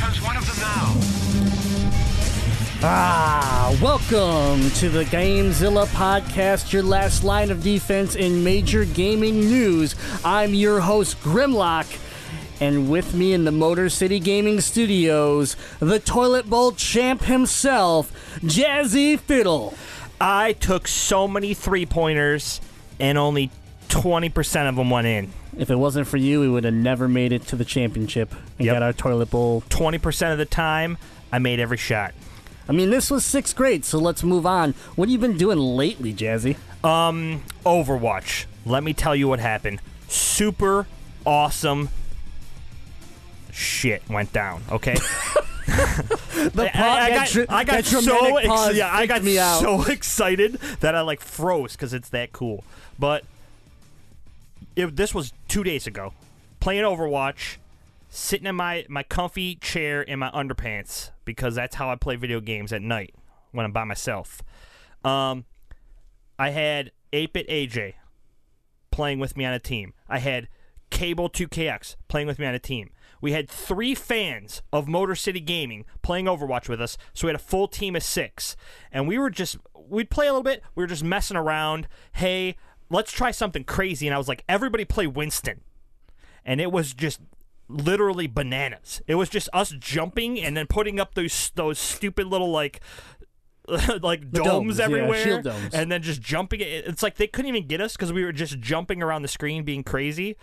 Look, comes one of them now. Ah, welcome to the Gamezilla podcast, your last line of defense in major gaming news. I'm your host, Grimlock, and with me in the Motor City Gaming Studios, the toilet bowl champ himself, Jazzy Fiddle. I took so many three pointers and only 20% of them went in. If it wasn't for you, we would have never made it to the championship and Yep. got our toilet bowl. 20% of the time, I made every shot. I mean, this was sixth grade, so let's move on. What have you been doing lately, Jazzy? Um, Overwatch. Let me tell you what happened. Super awesome shit went down, okay? The I, I got, dr- I got so ex- yeah, I got me out. so excited that I like froze because it's that cool. But it, this was two days ago, playing Overwatch, sitting in my my comfy chair in my underpants because that's how I play video games at night when I'm by myself. Um, I had 8-bit AJ playing with me on a team. I had Cable 2KX playing with me on a team. We had three fans of Motor City Gaming playing Overwatch with us, so we had a full team of six. And we were just, we'd play a little bit, we were just messing around. Hey, let's try something crazy. And I was like, everybody play Winston. And it was just literally bananas. It was just us jumping and then putting up those those stupid little like like domes, domes, everywhere shield domes. and then just jumping it's like they couldn't even get us because we were just jumping around the screen being crazy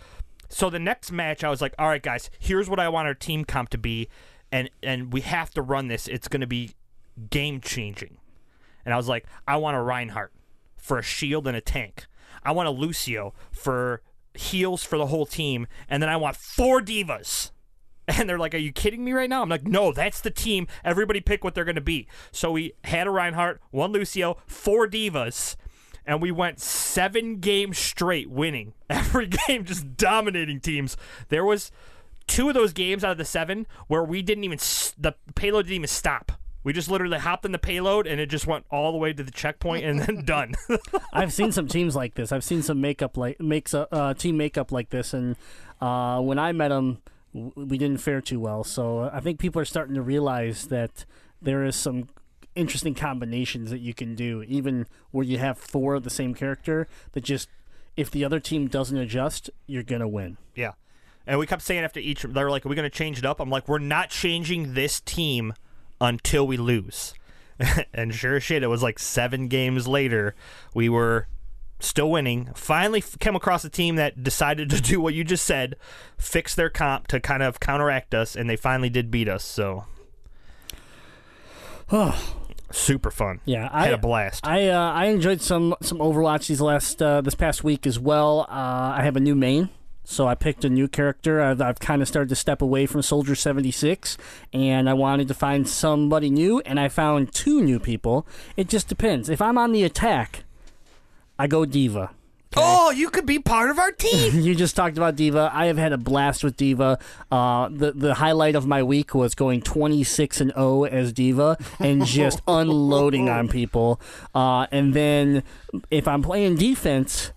so the next match i was like all right guys here's what i want our team comp to be and and we have to run this it's going to be game changing and i was like i want a reinhardt for a shield and a tank i want a lucio for heals for the whole team and then i want four D.Vas and they're like, "Are you kidding me right now?" I'm like, "No, that's the team. Everybody pick what they're going to be." So we had a Reinhardt, one Lucio, four D.Vas, and we went seven games straight, winning every game, just dominating teams. There was two of those games out of the seven where we didn't even the payload didn't even stop. We just literally hopped in the payload and it just went all the way to the checkpoint and then done. I've seen some teams like this. I've seen some makeup like makes a uh, team makeup like this, and uh, when I met them, we didn't fare too well. So I think people are starting to realize that there is some interesting combinations that you can do, even where you have four of the same character. That just if the other team doesn't adjust, you're gonna win. Yeah. And we kept saying after each, they were like, Are we going to change it up? I'm like, We're not changing this team until we lose. and sure shit, it was like seven games later, we were still winning. Finally f- came across a team that decided to do what you just said, fix their comp to kind of counteract us, and they finally did beat us. So. Super fun. Yeah, I Had a blast. I uh, I enjoyed some some Overwatch these last uh, this past week as well. Uh, I have a new main, so I picked a new character. I've, I've kind of started to step away from Soldier seventy six, and I wanted to find somebody new, and I found two new people. It just depends. If I'm on the attack, I go D.Va. oh, you could be part of our team. you just talked about D.Va. I have had a blast with D.Va. Uh, the the highlight of my week was going 26 and 0 as D.Va and just unloading on people. Uh, and then if I'm playing defense,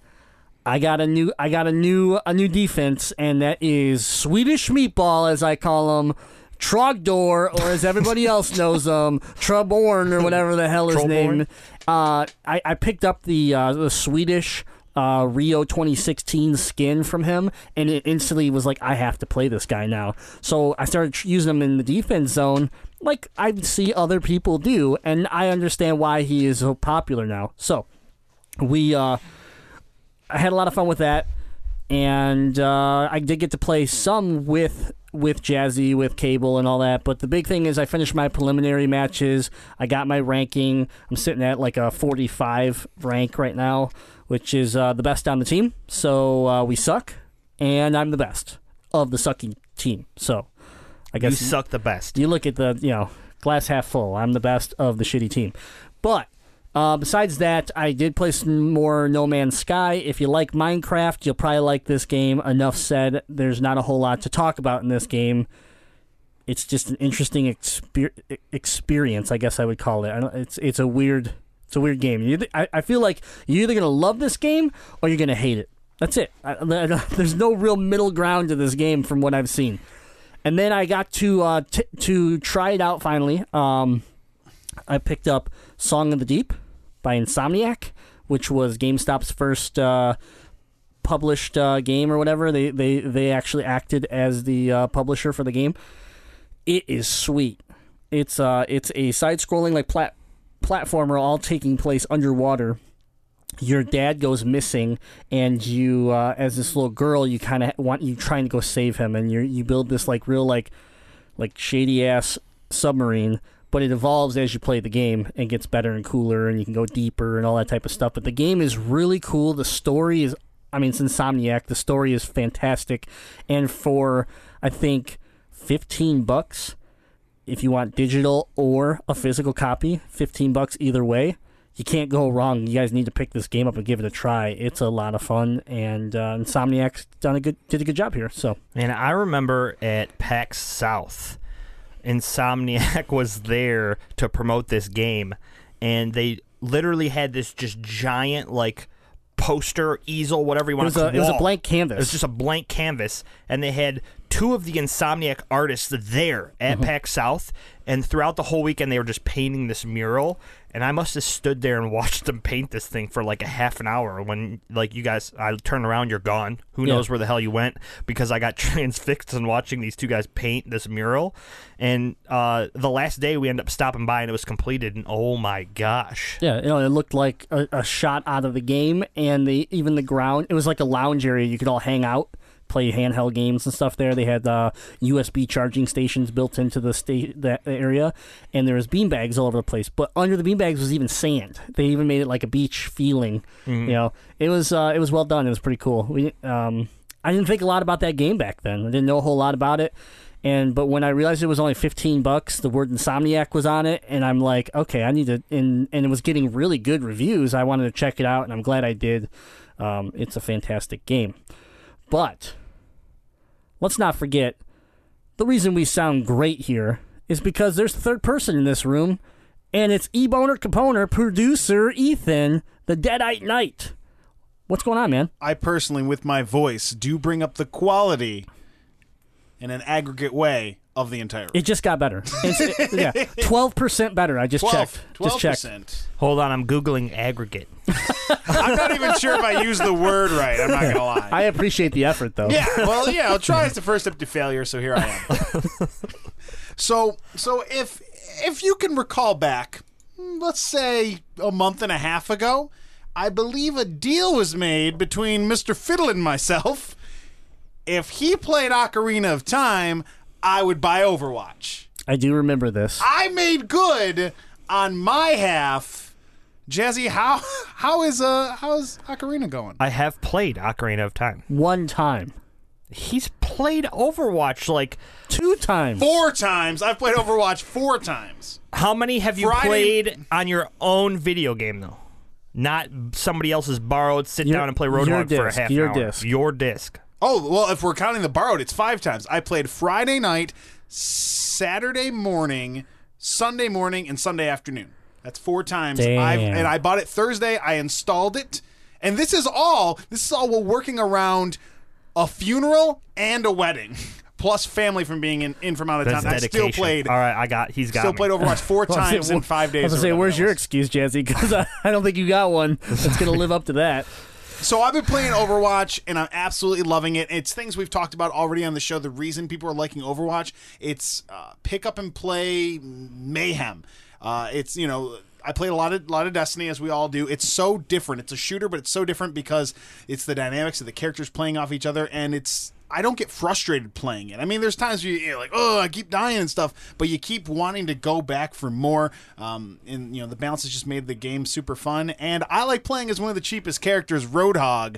I got a new I got a new a new defense, and that is Swedish Meatball, as I call him. Trogdor, or as everybody else knows him, Traborn, or whatever the hell his Trollborn? name. Uh, I, I picked up the uh, the Swedish uh, Rio 2016 skin from him, and it instantly was like, I have to play this guy now. So I started using him in the defense zone, like I see other people do, and I understand why he is so popular now. So we, uh, I had a lot of fun with that, and uh, I did get to play some with with Jazzy, with Cable, and all that. But the big thing is, I finished my preliminary matches. I got my ranking. I'm sitting at like a 45 rank right now, which is uh, the best on the team. So uh, we suck, and I'm the best of the sucking team. So I guess You suck the best. you look at the you know glass half full. I'm the best of the shitty team. But uh, besides that, I did play some more No Man's Sky. If you like Minecraft, you'll probably like this game. Enough said. There's not a whole lot to talk about in this game. It's just an interesting exper- experience, I guess I would call it. I it's it's a weird it's a weird game. You, I, I feel like you're either gonna love this game or you're gonna hate it. That's it. I, there's no real middle ground to this game from what I've seen. And then I got to uh, t- to try it out finally. Um, I picked up Song of the Deep by Insomniac, which was GameStop's first uh, published uh, game or whatever. They they they actually acted as the uh, publisher for the game. It is sweet. It's uh it's a side-scrolling like plat- platformer, all taking place underwater. Your dad goes missing, and you, uh, as this little girl, you kind of want you trying to go save him, and you you build this like real like like shady ass submarine, but it evolves as you play the game and gets better and cooler, and you can go deeper and all that type of stuff. But the game is really cool. The story is, I mean, it's Insomniac. The story is fantastic, and for I think fifteen bucks, if you want digital or a physical copy, fifteen bucks either way. You can't go wrong. You guys need to pick this game up and give it a try. It's a lot of fun, and uh, Insomniac's done a good did a good job here. So And I remember at PAX South, Insomniac was there to promote this game, and they literally had this just giant like poster easel, whatever you want to call it was a wall. blank canvas. It was just a blank canvas, and they had two of the Insomniac artists there at Mm-hmm. PAX South, and throughout the whole weekend they were just painting this mural. And I must have stood there and watched them paint this thing for like a half an hour. When like you guys, I turn around, you're gone. Who Yeah. knows where the hell you went? Because I got transfixed on watching these two guys paint this mural. And uh, the last day we end up stopping by and it was completed. And oh my gosh, Yeah, you know, it looked like a, a shot out of the game, and the even the ground. It was like a lounge area you could all hang out, play handheld games and stuff. There, they had uh, USB charging stations built into the sta- that area, and there was beanbags all over the place. But under the beanbags was even sand. They even made it like a beach feeling. You know, it was uh, it was well done. It was pretty cool. We um, I didn't think a lot about that game back then. I didn't know a whole lot about it. And but when I realized it was only fifteen bucks, the word Insomniac was on it, and I'm like, okay, I need to. And and it was getting really good reviews. I wanted to check it out, and I'm glad I did. Um, it's a fantastic game, but let's not forget the reason we sound great here is because there's a third person in this room, and it's Eboner Caponer, producer Ethan, the Deadite Knight. What's going on, man? I personally, with my voice, do bring up the quality in an aggregate way of the entire. It just got better. It's, it- yeah, twelve percent better. I just 12, checked. Just checked. 12%. hold on, I'm googling aggregate. I'm not even sure if I use the word right. I'm not gonna lie. I appreciate the effort, though. yeah, well, yeah. I'll try is the first step to failure. So here I am. so, so if if you can recall back, let's say a month and a half ago, I believe a deal was made between Mister Fiddle and myself. If he played Ocarina of Time, I would buy Overwatch. I do remember this. I made good on my half. Jazzy, how how is uh how's Ocarina going? I have played Ocarina of Time. One time, He's played Overwatch like two times. Four times. I've played Overwatch four times. How many have you Friday- played on your own video game though? Not somebody else's borrowed. Sit Your- down and play your Roadhog for a disc, half your hour. disc. Your disc. Oh well, if we're counting the borrowed, it's five times. I played Friday night, Saturday morning, Sunday morning, and Sunday afternoon. That's four times. Damn. I've, and I bought it Thursday. I installed it, and this is all. This is all while working around a funeral and a wedding, plus family from being in, in from out of That's town. I still played. All right, I got. He's got. Still me. played Overwatch four times in five days. I was gonna say, where's your excuse, Jazzy? Because I, I don't think you got one that's gonna live up to that. So I've been playing Overwatch and I'm absolutely loving it. It's things we've talked about already on the show. The reason people are liking Overwatch, it's uh, pick up and play mayhem. Uh, it's you know. I played a lot of lot of Destiny as we all do. It's so different. It's a shooter, but it's so different because it's the dynamics of the characters playing off each other, and it's I don't get frustrated playing it. I mean, there's times where you're like, oh, I keep dying and stuff, but you keep wanting to go back for more. Um, and you know, the balance has just made the game super fun. And I like playing as one of the cheapest characters, Roadhog.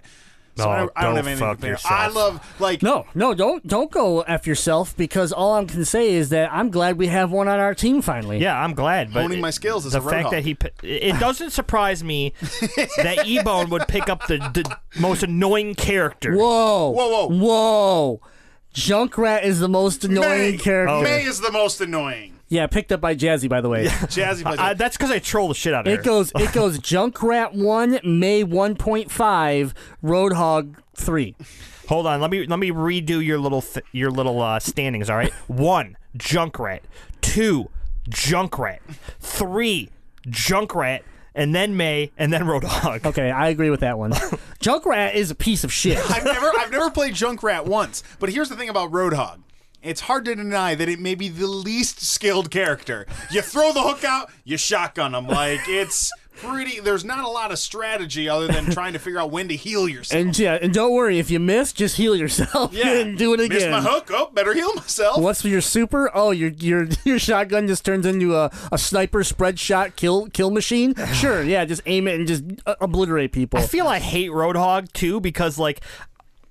So I, Oh, don't, I don't have anything to fuck compare. yourself. I love like No, no, don't don't go f yourself because all I can say is that I'm glad we have one on our team finally. Yeah, I'm glad. But Honing my skills as the a fact that he, it doesn't surprise me that Ebone would pick up the, the most annoying character. Whoa, Whoa, whoa. whoa! Junkrat is the most annoying Mei, character. Mei is the most annoying. Yeah, picked up by Jazzy, by the way. Jazzy plays. Uh, that's because I troll the shit out of her. It goes it goes Junkrat one, Mei one point five, Roadhog three. Hold on, let me let me redo your little th- your little uh, standings. All right, one Junkrat, two Junkrat, three Junkrat, and then Mei, and then Roadhog. Okay, I agree with that one. Junkrat is a piece of shit. I've never I've never played Junkrat once, but here's the thing about Roadhog. It's hard to deny that it may be the least skilled character. You throw the hook out, you shotgun them. Like it's pretty. There's not a lot of strategy other than trying to figure out when to heal yourself. And yeah, and don't worry if you miss, just heal yourself yeah, and do it again. Missed my hook. Oh, better heal myself. What's your super? Oh, your your your shotgun just turns into a, a sniper spread shot kill kill machine. Sure, yeah, just aim it and just uh, obliterate people. I feel I hate Roadhog too because like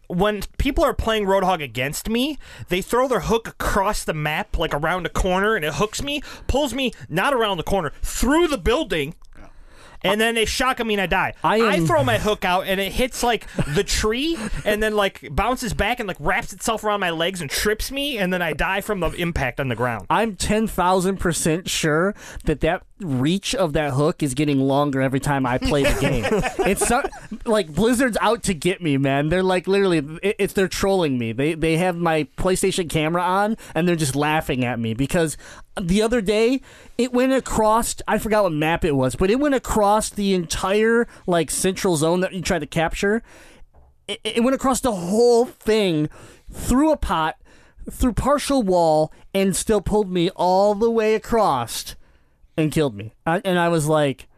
when people are playing Roadhog against me, they throw their hook across the map like around a corner and it hooks me, pulls me not around the corner, through the building. And then they shotgun me and I die. I am- throw my hook out and it hits like the tree and then like bounces back and like wraps itself around my legs and trips me and then I die from the impact on the ground. I'm ten thousand percent sure that that reach of that hook is getting longer every time I play the game. it's not, like Blizzard's out to get me, man. They're like literally, it, it's they're trolling me. They they have my PlayStation camera on and they're just laughing at me because the other day it went across. I forgot what map it was, but it went across the entire like central zone that you tried to capture. It, it went across the whole thing through a pot through partial wall and still pulled me all the way across and killed me. I, and I was like,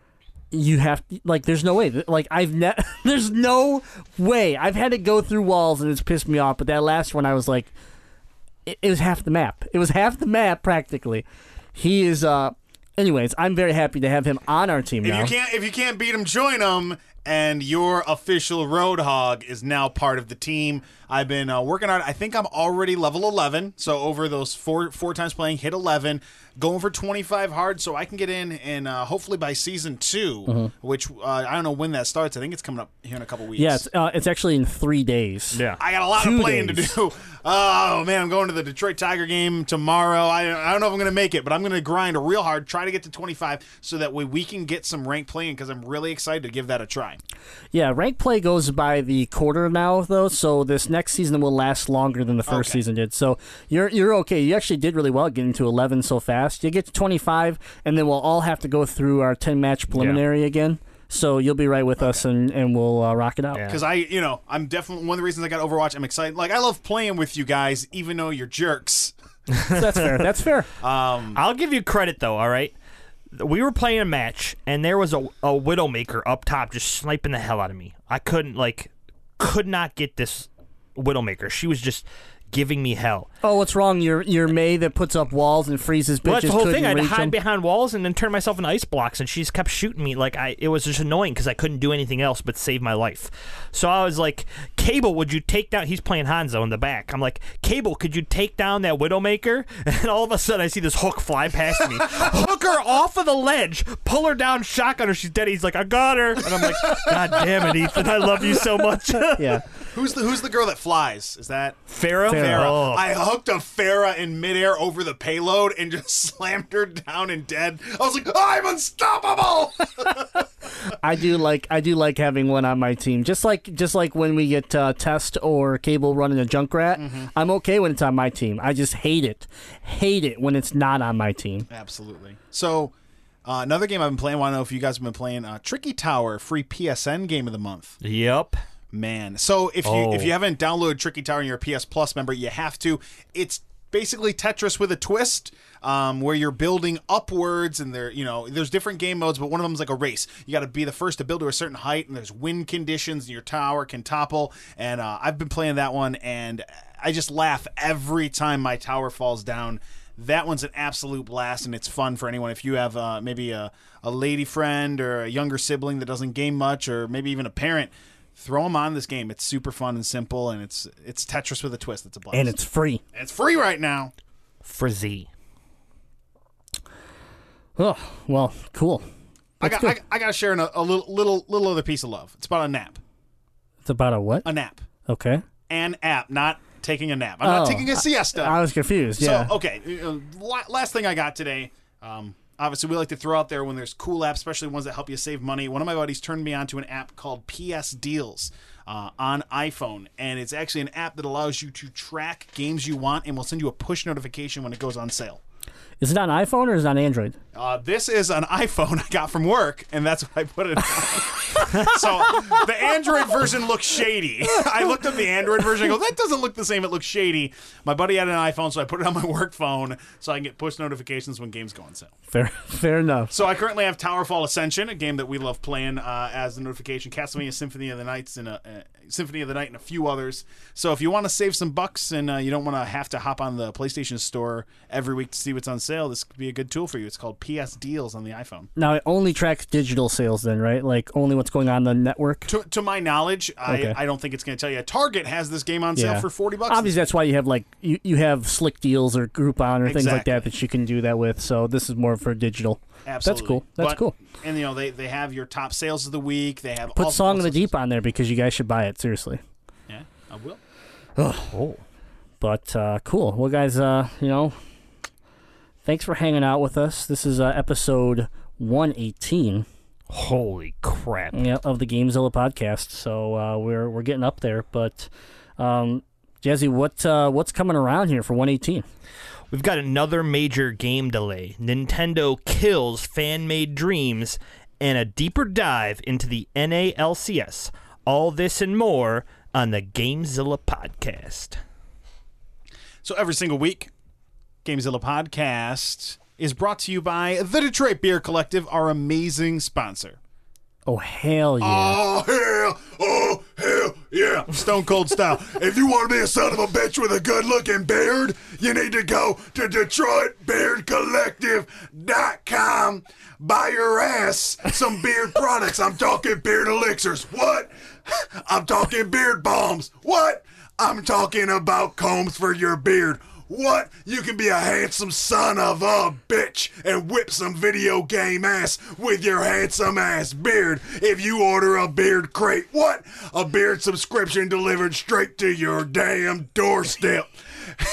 you have like there's no way like I've ne- there's no way I've had to go through walls and it's pissed me off but that last one I was like it, it was half the map it was half the map practically he is uh anyways I'm very happy to have him on our team If now you can't if you can't beat him, join him. And your official Roadhog is now part of the team. I've been uh, working on. it. I think I'm already level 11. So over those four four times playing, hit 11, going for 25 hard, so I can get in and uh, hopefully by season 2 which uh, I don't know when that starts. I think it's coming up here in a couple weeks. yeah it's, uh, it's actually in three days Yeah. I got a lot Two of playing days. to do. Oh man, I'm going to the Detroit Tiger game tomorrow. I, I don't know if I'm going to make it, but I'm going to grind real hard, try to get to 25, so that way we can get some rank playing because I'm really excited to give that a try. Yeah, rank play goes by the quarter now, though. So this next season will last longer than the first Okay. season did. So you're you're okay. You actually did really well getting to 11 so fast. You get to 25, and then we'll all have to go through our 10 match preliminary again. So you'll be right with us, and and we'll uh, rock it out. Yeah. Because I, you know, I'm definitely one of the reasons I got Overwatch. I'm excited. Like I love playing with you guys, even though you're jerks. That's fair. That's fair. Um, I'll give you credit though. All right, we were playing a match, and there was a a Widowmaker up top just sniping the hell out of me. I couldn't like, could not get this Widowmaker. She was just giving me hell. Oh, what's wrong? You're you're Mei that puts up walls and freezes bitches. Well, that's the whole thing. I had to reach hide 'em. behind walls and then turn myself into ice blocks, and she just kept shooting me. Like I, it was just annoying because I couldn't do anything else but save my life. So I was like, "Cable, would you take down?" He's playing Hanzo in the back. I'm like, "Cable, could you take down that Widowmaker?" And all of a sudden, I see this hook fly past me. hook her off of the ledge, pull her down, shotgun her. She's dead. He's like, "I got her," and I'm like, "God damn it, Ethan! I love you so much." Yeah. Who's the Who's the girl that flies? Is that Pharah, Pharah. Oh. I hooked a Pharah in midair over the payload and just slammed her down and dead. I was like, I'm unstoppable. I do like I do like having one on my team. Just like just like when we get uh, test or cable running a Junkrat, Mm-hmm. I'm okay when it's on my team. I just hate it, hate it when it's not on my team. Absolutely. So, uh, another game I've been playing. Want to know if you guys have been playing uh, Tricky Tower, free PSN game of the month. Yep. Man, so if you Oh. if you haven't downloaded Tricky Tower and you're a PS Plus member, you have to. It's basically Tetris with a twist, um, where you're building upwards, and there you know there's different game modes, but one of them is like a race. You got to be the first to build to a certain height, and there's wind conditions, and your tower can topple. And uh, I've been playing that one, and I just laugh every time my tower falls down. That one's an absolute blast, and it's fun for anyone. If you have uh, maybe a, a lady friend or a younger sibling that doesn't game much, or maybe even a parent, throw them on this game. It's super fun and simple, and it's it's Tetris with a twist. It's a blast. and it's free. It's free right now. Frizzy. Oh, well, cool. I got I. I got to share an, a little little little other piece of love. It's about a nap. It's about a what? A nap. Okay. An app, not taking a nap. I'm not Oh, taking a siesta. I was confused. Yeah. So okay, uh, last thing I got today. Um, obviously, we like to throw out there when there's cool apps, especially ones that help you save money. One of my buddies turned me on to an app called PS Deals uh, on iPhone, and it's actually an app that allows you to track games you want, and will send you a push notification when it goes on sale. Is it on iPhone or is it on Android? Uh, this is an iPhone I got from work, and that's what I put it on. so the Android version looks shady. I looked up the Android version. I go, that doesn't look the same. It looks shady. My buddy had an iPhone, so I put it on my work phone so I can get push notifications when games go on sale. Fair, fair enough. So I currently have Towerfall Ascension, a game that we love playing uh, as a notification. Castlevania Symphony of the Nights and a, uh, Symphony of the Night and a few others. So if you want to save some bucks and uh, you don't want to have to hop on the PlayStation Store every week to see what's on sale, this could be a good tool for you. It's called PS Deals on the iPhone. Now it only tracks digital sales, then, right? Like only what's going on the network. To, to my knowledge, Okay. I, I don't think it's going to tell you. Target has this game on sale Yeah. for forty bucks. Obviously, that's why you have like you, you have slick deals or Groupon or things like that that you can do that with. So this is more for digital. Absolutely. That's cool. That's But- cool. And you know they, they have your top sales of the week. They have Put all, Song all in the Deep on there because you guys should buy it seriously. Yeah, I will. Oh. But uh, cool. Well, guys, uh, you know, thanks for hanging out with us. This is uh, episode 118 Holy crap. yeah, of the Gamezilla podcast. So uh, we're we're getting up there. But um, Jazzy, what uh, what's coming around here for 118? We've got another major game delay. Nintendo kills fan made dreams and a deeper dive into the NALCS. All this and more on the Gamezilla podcast. So every single week, Gamezilla podcast is brought to you by the Detroit Beard Collective, our amazing sponsor. Oh hell yeah! Oh hell! Oh hell! Yeah, Stone Cold style. if you want to be a son of a bitch with a good-looking beard, you need to go to DetroitBeardCollective.com. Buy your ass some beard products. I'm talking beard elixirs. What? I'm talking beard bombs. What? I'm talking about combs for your beard. What? You can be a handsome son of a bitch and whip some video game ass with your handsome ass beard if you order a beard crate. What? A beard subscription delivered straight to your damn doorstep.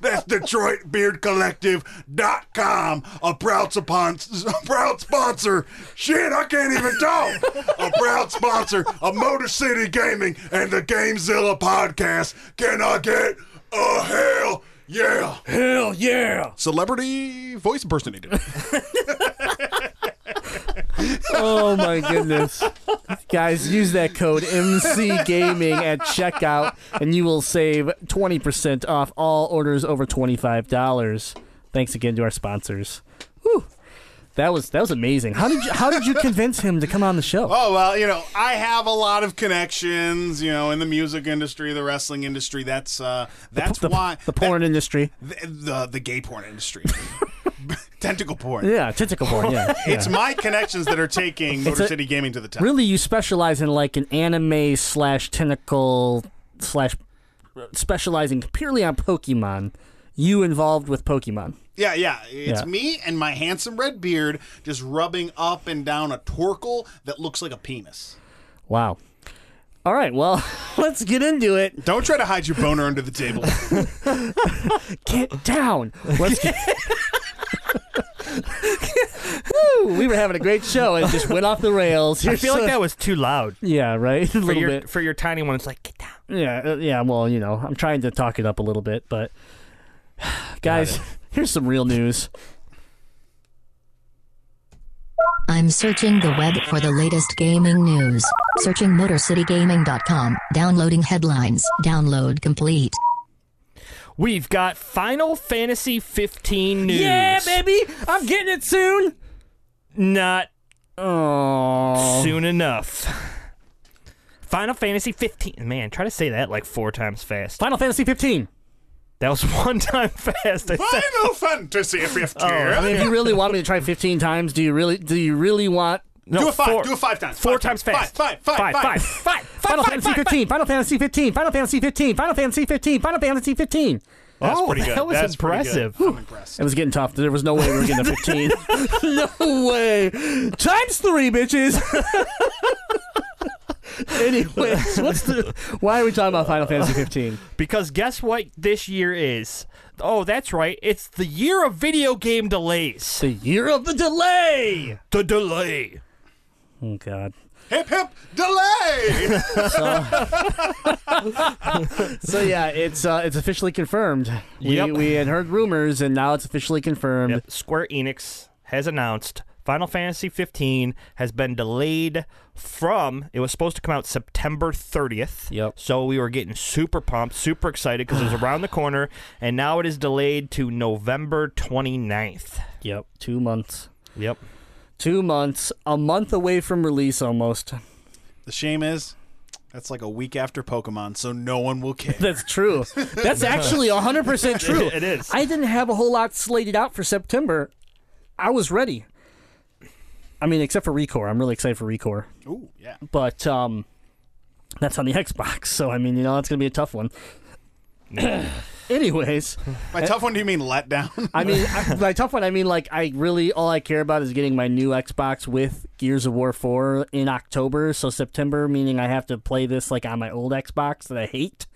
That's DetroitBeardCollective.com, a proud, spon- a proud sponsor. Shit, I can't even talk. a proud sponsor of Motor City Gaming and the Gamezilla podcast. Can I get a hell yeah? Hell yeah! Celebrity voice impersonator. Oh my goodness. Guys, use that code MC Gaming at checkout and you will save 20% off all orders over $25. Thanks again to our sponsors. Whew. That was that was amazing. How did you how did you convince him to come on the show? Oh well, you know, I have a lot of connections, you know, in the music industry, the wrestling industry. That's uh that's the, why the porn industry. the, the the gay porn industry. Tentacle porn. Yeah, tentacle porn, yeah. It's yeah. my connections that are taking Motor a- City Gaming to the top. Really you specialize in like an anime slash tentacle slash specializing purely on Pokemon. You involved with Pokemon. Yeah, yeah. It's Yeah. me and my handsome red beard just rubbing up and down a torkel that looks like a penis. Wow. All right, well, let's get into it. Don't try to hide your boner under the table. Get down. Let's get. Woo, we were having a great show and it just went off the rails. I feel like that was too loud. Yeah, right. A For your, bit. for your tiny one, it's like, get down. Yeah, uh, yeah. Well, you know, I'm trying to talk it up a little bit, but guys, here's some real news. I'm searching the web for the latest gaming news. Searching MotorCityGaming.com. Downloading headlines. Download complete. We've got Final Fantasy 15 news. Yeah, baby, I'm getting it soon. Not Oh, soon enough. Final Fantasy 15. Man, try to say that like four times fast. Final Fantasy 15. That was one time fast. I said, Final Fantasy 15. I mean, if you really want me to try 15 times, do you really do you really want No, do it five. four- do it five times. Four times fast. Five, five, five, five, five. Final Fantasy five, 15, Final Fantasy 15, Final Fantasy 15, Final Fantasy 15, Final Fantasy 15. That's oh, pretty good. that was That's pretty impressive. good. I'm impressed. It was getting tough. There was no way we were getting to 15. no way. Times three, bitches. Anyways, what's the? Why are we talking about Final Fantasy 15? Because guess what this year is? Oh, that's right. It's the year of video game delays. The year of the delay. The delay. Oh God. Hip hip delay. So yeah, it's uh, it's officially confirmed. We, Yep. we had heard rumors, and now it's officially confirmed. Yep. Square Enix has announced Final Fantasy 15 has been delayed from it was supposed to come out September 30th. Yep. So we were getting super pumped, super excited because it was around the corner, and now it is delayed to November 29th. Yep. Two months. Yep. Two months. A month away from release, almost. the shame is, that's like a week after Pokemon, so no one will care. That's true. That's actually 100% true. It is. I didn't have a whole lot slated out for September. I was ready. I mean, except for Recore. I'm really excited for Recore. Ooh, yeah. But um, that's on the Xbox. So, I mean, you know, that's going to be a tough one. Anyways, By tough one, do you mean letdown? I mean, I, by tough one, I mean, like, I really, all I care about is getting my new Xbox with Gears of War 4 in October. So, September, meaning I have to play this, like, on my old Xbox that I hate.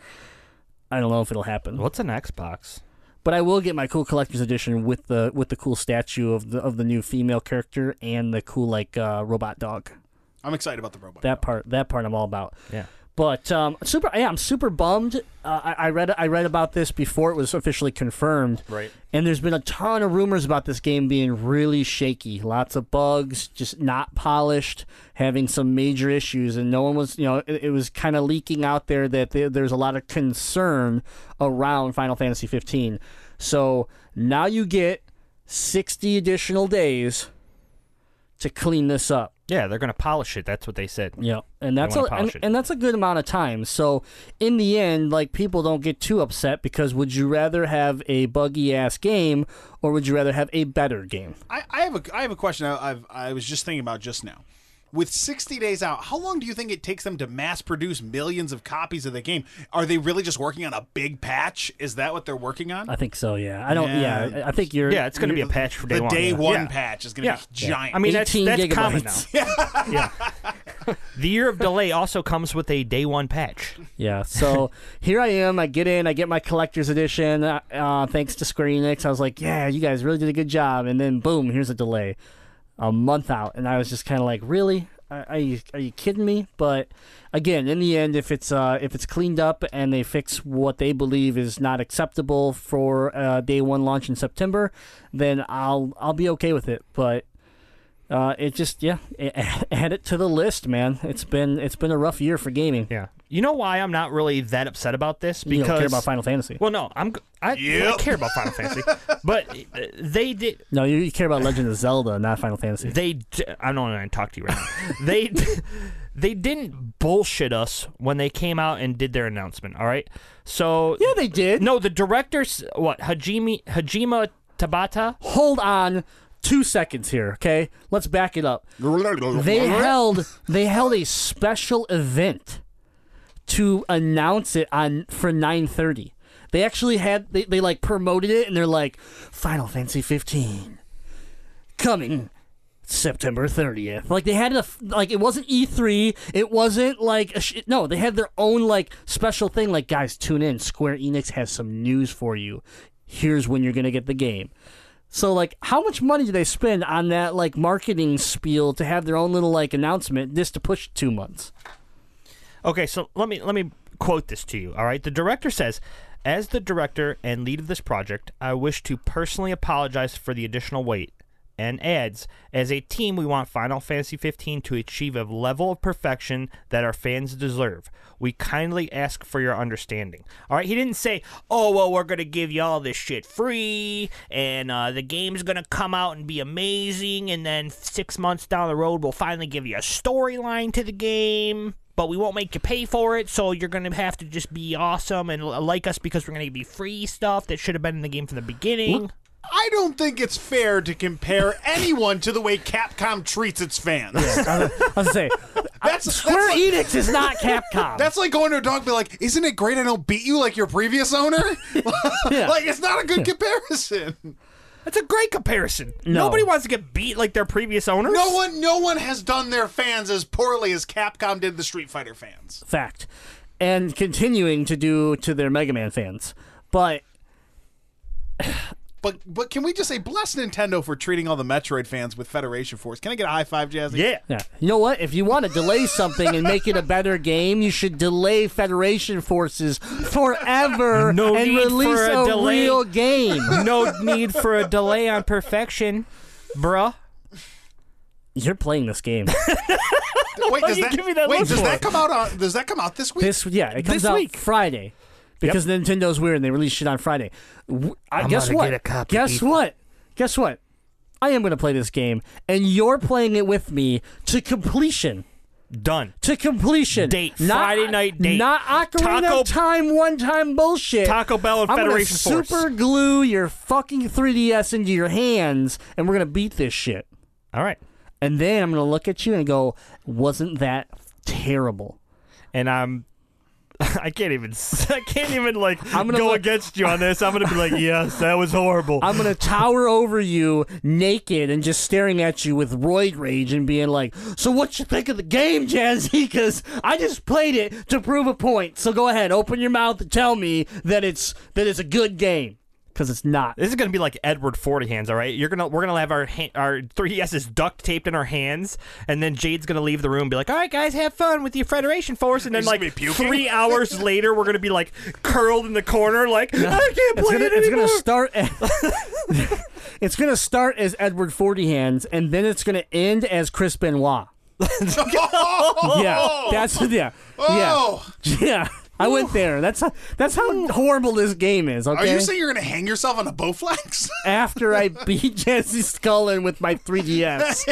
I don't know if it'll happen. What's an Xbox? But I will get my cool collector's edition with the with the cool statue of the of the new female character and the cool like uh, robot dog. I'm excited about the robot. That part that part I'm all about. Yeah. But um, super, yeah, I'm super bummed. Uh, I, I read I read about this before it was officially confirmed. Right. And there's been a ton of rumors about this game being really shaky, lots of bugs, just not polished, having some major issues, and no one was, you know, it, it was kind of leaking out there that there, there's a lot of concern around Final Fantasy 15. So now you get 60 additional days to clean this up. Yeah, they're gonna polish it. That's what they said. Yeah, and that's a and, and that's a good amount of time. So in the end, like people don't get too upset because would you rather have a buggy ass game or would you rather have a better game? I, I have a I have a question. I, I've I was just thinking about just now. With 60 days out, how long do you think it takes them to mass produce millions of copies of the game? Are they really just working on a big patch? Is that what they're working on? I think so. Yeah, I don't. Yeah, Yeah. I- I think you're. Yeah, it's gonna be a patch for day the one. day yeah. one Yeah. patch is going to Yeah. be giant. I mean, that's 18 that's common now. gigabytes. yeah. The year of delay also comes with a day one patch. Yeah, so here I am. I get in, I get my collector's edition. Uh, uh, thanks to Square Enix, I was like, "Yeah, you guys really did a good job." And then, boom, here's a delay, a month out, and I was just kind of like, "Really? Are, you are you kidding me?" But again, in the end, if it's uh, if it's cleaned up and they fix what they believe is not acceptable for uh, day one launch in September, then I'll I'll be okay with it. But uh, it just yeah, add it to the list, man. It's been it's been a rough year for gaming. Yeah. You know why I'm not really that upset about this? Because you don't care about Final Fantasy. Well, no, I'm. g- I, I Yep. care about Final Fantasy, but uh, they did. No, you, you care about Legend of Zelda, not Final Fantasy. They. d- I don't want to talk to you right now. they. d- They didn't bullshit us when they came out and did their announcement. All right. So yeah, they did. no, the directors. What Hajime Hajima Tabata? Hold on two seconds here, okay? Let's back it up. They held they held a special event to announce it on for 9:30. They actually had they, they like promoted it and they're like Final Fantasy 15 coming September 30th. Like they had a like it wasn't E3, it wasn't like sh- no, they had their own like special thing like guys tune in, Square Enix has some news for you. Here's when you're going to get the game. So like how much money do they spend on that like marketing spiel to have their own little like announcement just to push 2 months? Okay, so let me let me quote this to you. All right, the director says, "As the director and lead of this project, I wish to personally apologize for the additional wait." And adds, "As a team, we want Final Fantasy 15 to achieve a level of perfection that our fans deserve. We kindly ask for your understanding." All right, he didn't say, "Oh well, we're gonna give you all this shit free, and uh, the game's gonna come out and be amazing, and then six months down the road, we'll finally give you a storyline to the game." but we won't make you pay for it, so you're gonna have to just be awesome and like us because we're gonna give you free stuff that should have been in the game from the beginning. I don't think it's fair to compare anyone to the way Capcom treats its fans. I was gonna say, uh, That's Square that's like, Enix is not Capcom. that's like going to a dog and be like, "Isn't it great I don't beat you like your previous owner?" Yeah. like it's not a good comparison. That's a great comparison. No. Nobody wants to get beat like their previous owners. No one, no one has done their fans as poorly as Capcom did the Street Fighter fans. fact, and continuing to do to their Mega Man fans. But But but can we just say bless Nintendo for treating all the Metroid fans with Federation Force? Can I get a high five, Jazzy? Yeah. yeah, you know what? If you want to delay something and make it a better game, you should delay Federation Forces forever No and need release for a delay. real game. No need for a delay on perfection, bruh. You're playing this game. Wait, does that, give me that wait, does that come out on? Does that come out this week? This yeah, it comes This out week. Friday because Nintendo's weird and they release shit on Friday. I, I'm guess gonna what? get a copy, guess Pete. what? Guess what? I am going to play this game, and you're playing it with me to completion. Done. To completion. Date. Not, Friday night date. Not Ocarina Taco- of Time one time bullshit. Taco Bell and I'm Federation gonna Force. super glue your fucking 3DS into your hands, and we're going to beat this shit. All right. And then I'm going to look at you and go, wasn't that terrible? And I'm. I can't even. I can't even like I'm gonna go look- against you on this. I'm gonna be like, yes, that was horrible. I'm gonna tower over you naked and just staring at you with roid rage and being like, "So what you think of the game, Jazzy? Because I just played it to prove a point. So go ahead, open your mouth and tell me that it's that it's a good game, because it's not." This is gonna be like Edward Forty Hands, all right? You're gonna we're gonna have our ha- our 3ds duct taped in our hands, and then Jade's gonna leave the room, and be like, "All right, guys, have fun with your Federation Force," and then like gonna be puking? three hours later, we're gonna be like curled in the corner, like I can't It's play gonna, it it's anymore. gonna start. As, it's gonna start as Edward Forty Hands, and then it's gonna end as Chris Benoit. Yeah, that's yeah, Oh, yeah, yeah. I went there. That's how, that's how horrible this game is. Okay. are you saying you're gonna hang yourself on a Bowflex? after I beat Jesse Scullin with my 3DS.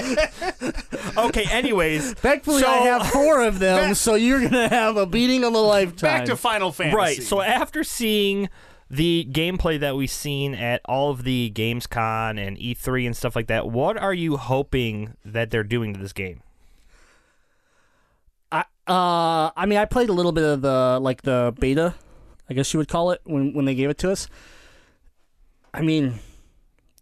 okay, anyways, Thankfully, So- I have four of them, so you're gonna have a beating of a lifetime. Back to Final Fantasy. right. So after seeing the gameplay that we've seen at all of the Gamescom and E3 and stuff like that, what are you hoping that they're doing to this game? Uh, I mean, I played a little bit of the like the beta, I guess you would call it when when they gave it to us. I mean,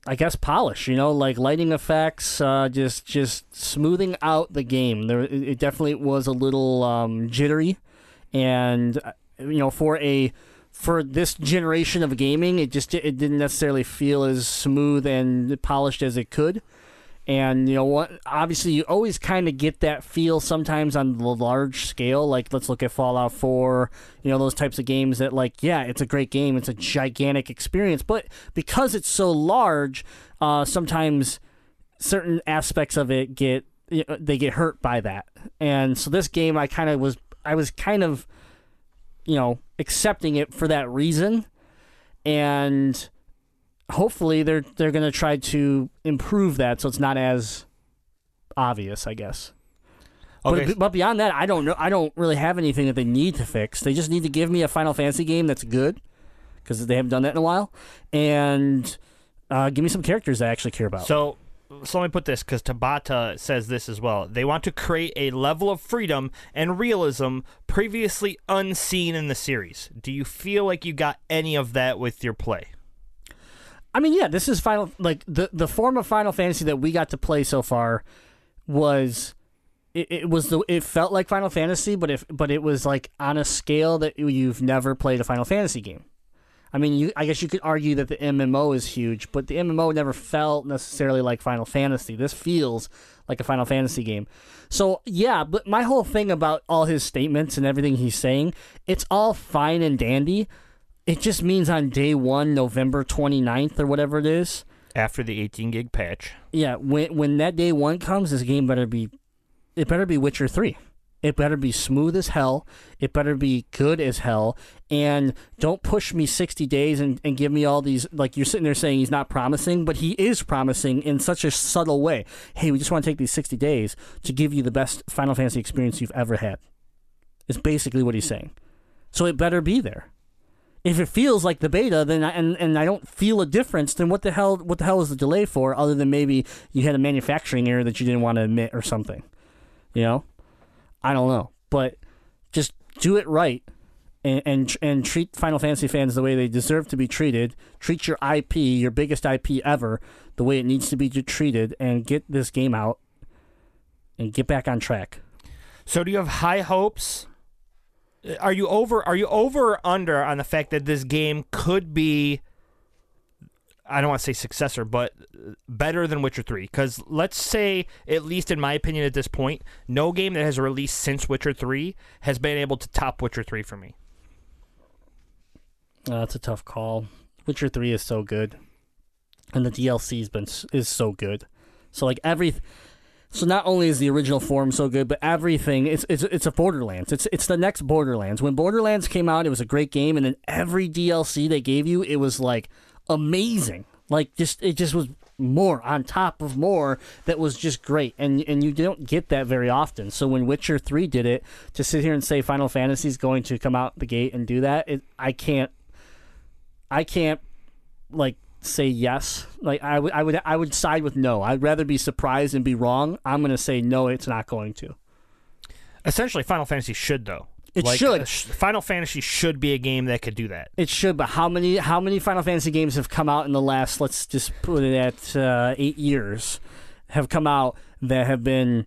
I guess polish, you know, like lighting effects, uh, just just smoothing out the game. There, it it definitely was a little um, jittery, and uh, you know, for a for this generation of gaming, it just it didn't necessarily feel as smooth and polished as it could. And you know what? Obviously, you always kind of get that feel sometimes on the large scale. Like let's look at Fallout 4. You know those types of games that, like, yeah, it's a great game. It's a gigantic experience, but because it's so large, uh, sometimes certain aspects of it get you know, they get hurt by that. And so this game, I kind of was I was kind of you know accepting it for that reason, and hopefully they're they're gonna try to improve that so it's not as obvious, I guess. Okay. But, but beyond that, I don't know. I don't really have anything that they need to fix. They just need to give me a Final Fantasy game that's good because they haven't done that in a while, and uh, give me some characters I actually care about. So, so let me put this because Tabata says this as well. They want to create a level of freedom and realism previously unseen in the series. Do you feel like you got any of that with your play? I mean, yeah, this is Final like the the form of Final Fantasy that we got to play so far was it, it was the it felt like Final Fantasy, but if but it was like on a scale that you've never played a Final Fantasy game. I mean, you I guess you could argue that the MMO is huge, but the MMO never felt necessarily like Final Fantasy. This feels like a Final Fantasy game. So, yeah, but my whole thing about all his statements and everything he's saying, it's all fine and dandy. It just means on day 1, November 29th or whatever it is, After the 18 gig patch. yeah, when when that day 1 comes, this game better be it better be Witcher 3. It better be smooth as hell. It better be good as hell. And don't push me 60 days and, and give me all these. Like, you're sitting there saying he's not promising, but he is promising in such a subtle way. Hey, we just want to take these 60 days to give you the best Final Fantasy experience you've ever had. Is basically what he's saying. So it better be there. If it feels like the beta, then I, and and I don't feel a difference, then what the hell what the hell is the delay for? Other than maybe you had a manufacturing error that you didn't want to admit or something. You know, I don't know, but just do it right. And, and and treat Final Fantasy fans the way they deserve to be treated. Treat your IP, your biggest IP ever, the way it needs to be treated, and get this game out and get back on track. So do you have high hopes? Are you over are you over or under on the fact that this game could be I don't want to say successor, but better than Witcher 3 cuz let's say at least in my opinion at this point, no game that has released since Witcher 3 has been able to top Witcher 3 for me. Uh, that's a tough call. Witcher Three is so good, and the DLC's been is so good. So like every, so not only is the original form so good, but everything it's it's it's a Borderlands. It's it's the next Borderlands. When Borderlands came out, it was a great game, and then every DLC they gave you, it was like amazing. Like just it just was more on top of more that was just great and and you don't get that very often so when witcher 3 did it to sit here and say final fantasy is going to come out the gate and do that it, i can't I can't like say yes. Like I would I would I would side with no. I'd rather be surprised and be wrong. I'm going to say no, it's not going to. Essentially Final Fantasy should though. It Like, should. uh, Final Fantasy should be a game that could do that. It should, but how many how many Final Fantasy games have come out in the last let's just put it at uh, 8 years have come out that have been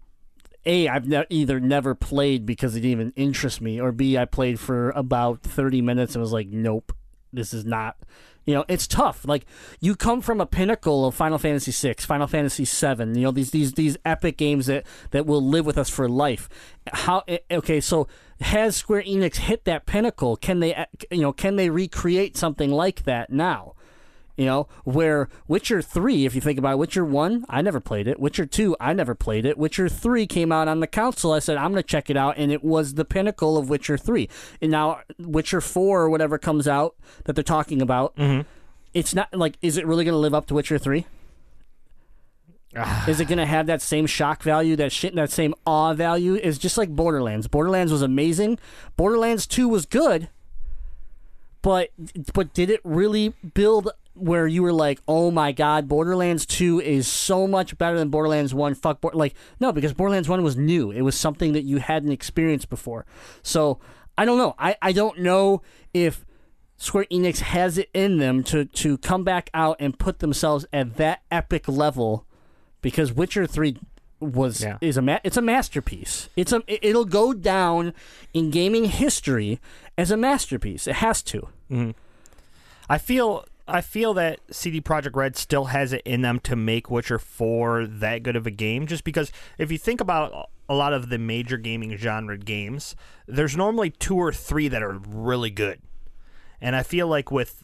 a I've ne- either never played because it didn't even interest me or B I played for about 30 minutes and was like nope. This is not you know, it's tough. Like you come from a pinnacle of Final Fantasy 6, Final Fantasy 7, you know, these these these epic games that that will live with us for life. How eh, okay, so has Square Enix hit that pinnacle? Can they eh, you know, can they recreate something like that now? You know, where Witcher 3, if you think about it, Witcher 1, I never played it. Witcher 2, I never played it. Witcher 3 came out on the console. I said, I'm going to check it out. And it was the pinnacle of Witcher 3. And now Witcher 4 or whatever comes out that they're talking about, mm-hmm. it's not like, is it really going to live up to Witcher 3? is it going to have that same shock value, that shit, that same awe value? Is just like Borderlands. Borderlands was amazing. Borderlands 2 was good but but did it really build where you were like, oh my god, Borderlands Two is so much better than Borderlands One? Fuck, Bor-. like no, because Borderlands One was new. It was something that you hadn't experienced before. So I don't know. I I don't know if Square Enix has it in them to to come back out and put themselves at that epic level, because Witcher Three was Yeah. is a ma- it's a masterpiece. It's a it- it'll go down in gaming history as a masterpiece. It has to. Mm-hmm. I feel I feel that CD Projekt Red still has it in them to make Witcher 4 that good of a game just because if you think about a lot of the major gaming genre games, there's normally two or three that are really good. And I feel like with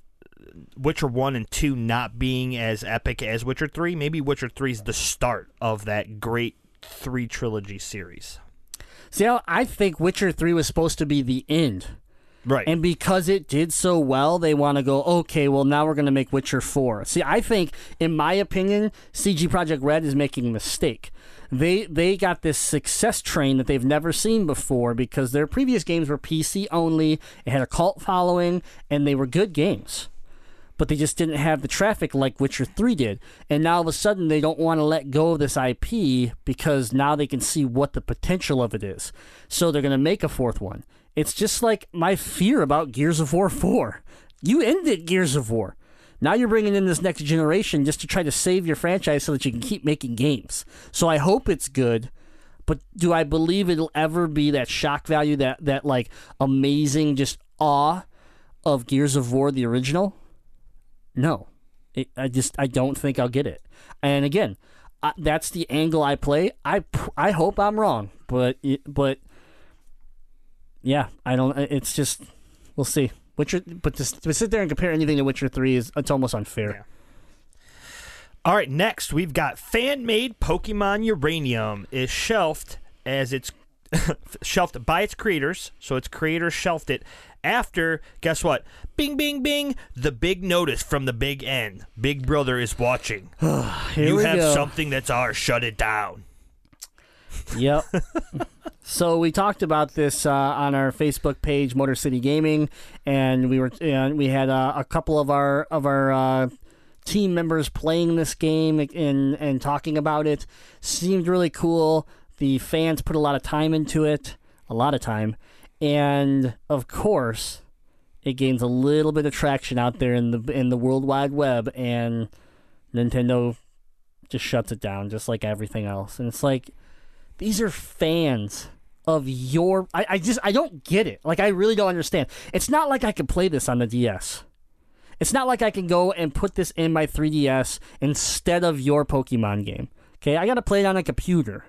Witcher 1 and 2 not being as epic as Witcher 3, maybe Witcher 3 is the start of that great three trilogy series. See, I think Witcher 3 was supposed to be the end. Right. And because it did so well, they want to go, okay, well, now we're going to make Witcher 4. See, I think, in my opinion, CD Projekt Red is making a mistake. They they got this success train that they've never seen before because their previous games were PC only, it had a cult following, and they were good games. But they just didn't have the traffic like Witcher 3 did. And now all of a sudden they don't want to let go of this IP because now they can see what the potential of it is. So they're going to make a fourth one. It's just like my fear about Gears of War 4. You ended Gears of War. Now you're bringing in this next generation just to try to save your franchise so that you can keep making games. So I hope it's good, but do I believe it'll ever be that shock value, that that like amazing just awe of Gears of War the original? No, it, I just I don't think I'll get it. And again, I, that's the angle I play. I I hope I'm wrong, but but yeah, I don't. Uh, it's just we'll see. Witcher, but to, to sit there and compare anything to Witcher Three is it's almost unfair. All right, next we've got fan made Pokemon Uranium is shelved as it's shelved by its creators. So its creators shelved it after, guess what? Bing, bing, bing. The big notice from the big N. Big Brother is watching. You have go. something that's ours. Shut it down. Yep. So we talked about this uh, on our Facebook page, Motor City Gaming, and we were and we had uh, a couple of our of our uh, team members playing this game and and talking about it. Seemed really cool. The fans put a lot of time into it, a lot of time, and of course, it gains a little bit of traction out there in the in the World Wide Web, and Nintendo just shuts it down, just like everything else. And it's like these are fans of your. I, I just I don't get it. Like I really don't understand. It's not like I can play this on the DS. It's not like I can go and put this in my 3DS instead of your Pokemon game. Okay, I got to play it on a computer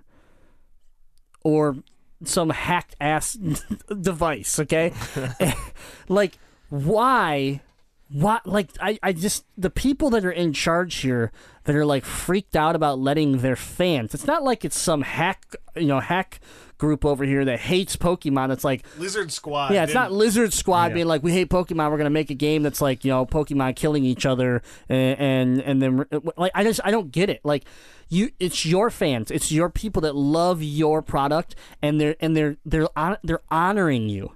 or some hacked ass device. Okay, like why? What like I, I just the people that are in charge here that are like freaked out about letting their fans. It's not like it's some hack you know hack group over here that hates Pokemon. It's like Lizard Squad. yeah, it's didn't- not Lizard Squad being like, we hate Pokemon. We're gonna make a game that's like you know Pokemon killing each other and and, and then like I just I don't get it. Like you, it's your fans, it's your people that love your product, and they're and they're they're hon- they're honoring you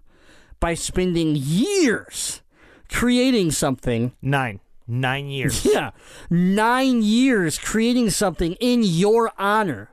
by spending years creating something Nine. Nine years. yeah. Nine years creating something in your honor.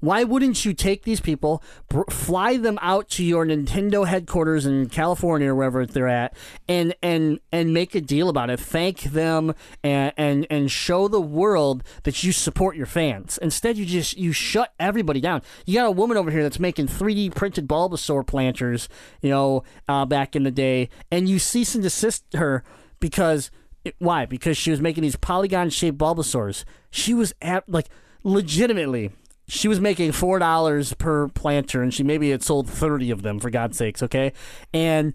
Why wouldn't you take these people, br- fly them out to your Nintendo headquarters in California or wherever they're at, and and and make a deal about it? Thank them and and and show the world that you support your fans. Instead, you just you shut everybody down. You got a woman over here that's making 3D printed Bulbasaur planters, you know, uh, back in the day, and you cease and desist her because why? Because she was making these polygon shaped Bulbasaurs. She was at like legitimately. She was making four dollars per planter, and she maybe had sold thirty of them for God's sakes. Okay, and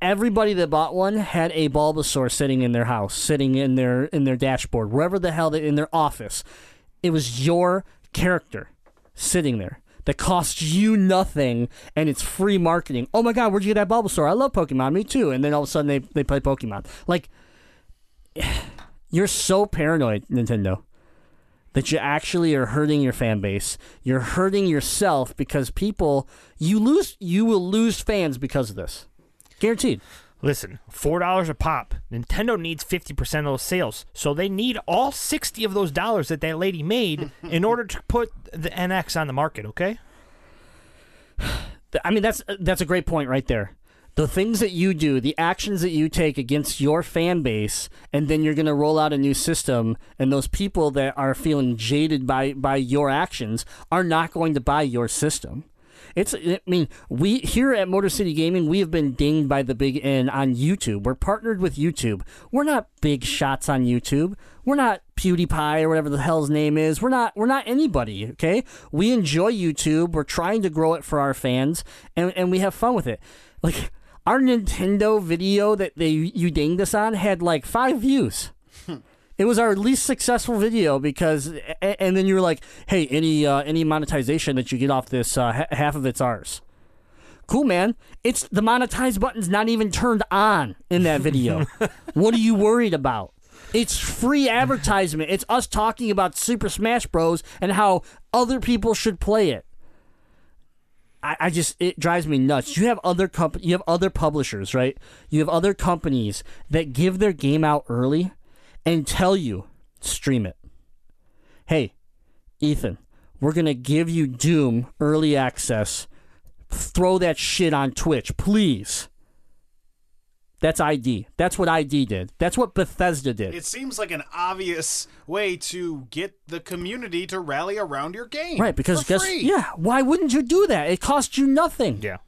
everybody that bought one had a Bulbasaur sitting in their house, sitting in their in their dashboard, wherever the hell they in their office. It was your character sitting there that costs you nothing and it's free marketing. Oh my god, where'd you get that Bulbasaur? I love Pokemon, me too. And then all of a sudden they, they play Pokemon. Like you're so paranoid, Nintendo, that you actually are hurting your fan base. You're hurting yourself because people you lose you will lose fans because of this. Guaranteed. Listen, four dollars a pop. Nintendo needs fifty percent of those sales, so they need all sixty of those dollars that that lady made in order to put the NX on the market. Okay. I mean, that's that's a great point right there. The things that you do, the actions that you take against your fan base, and then you're going to roll out a new system, and those people that are feeling jaded by by your actions are not going to buy your system. It's, I mean, we here at Motor City Gaming, we have been dinged by the big N on YouTube. We're partnered with YouTube. We're not big shots on YouTube. We're not PewDiePie or whatever the hell his name is. We're not. We're not anybody. Okay. We enjoy YouTube. We're trying to grow it for our fans, and and we have fun with it. Like our Nintendo video that they you dinged us on had like five views. It was our least successful video because, and then you were like, "Hey, any uh, any monetization that you get off this, uh, ha- half of it's ours." Cool, man. It's the monetize button's not even turned on in that video. what are you worried about? It's free advertisement. It's us talking about Super Smash Bros. and how other people should play it. I, I just it drives me nuts. You have other comp- you have other publishers, right? You have other companies that give their game out early and tell you stream it. Hey, Ethan, we're gonna give you Doom early access. Throw that shit on Twitch, please. That's ID. That's what ID did. That's what Bethesda did. It seems like an obvious way to get the community to rally around your game. right, because for guess free. yeah, why wouldn't you do that? It costs you nothing. Yeah.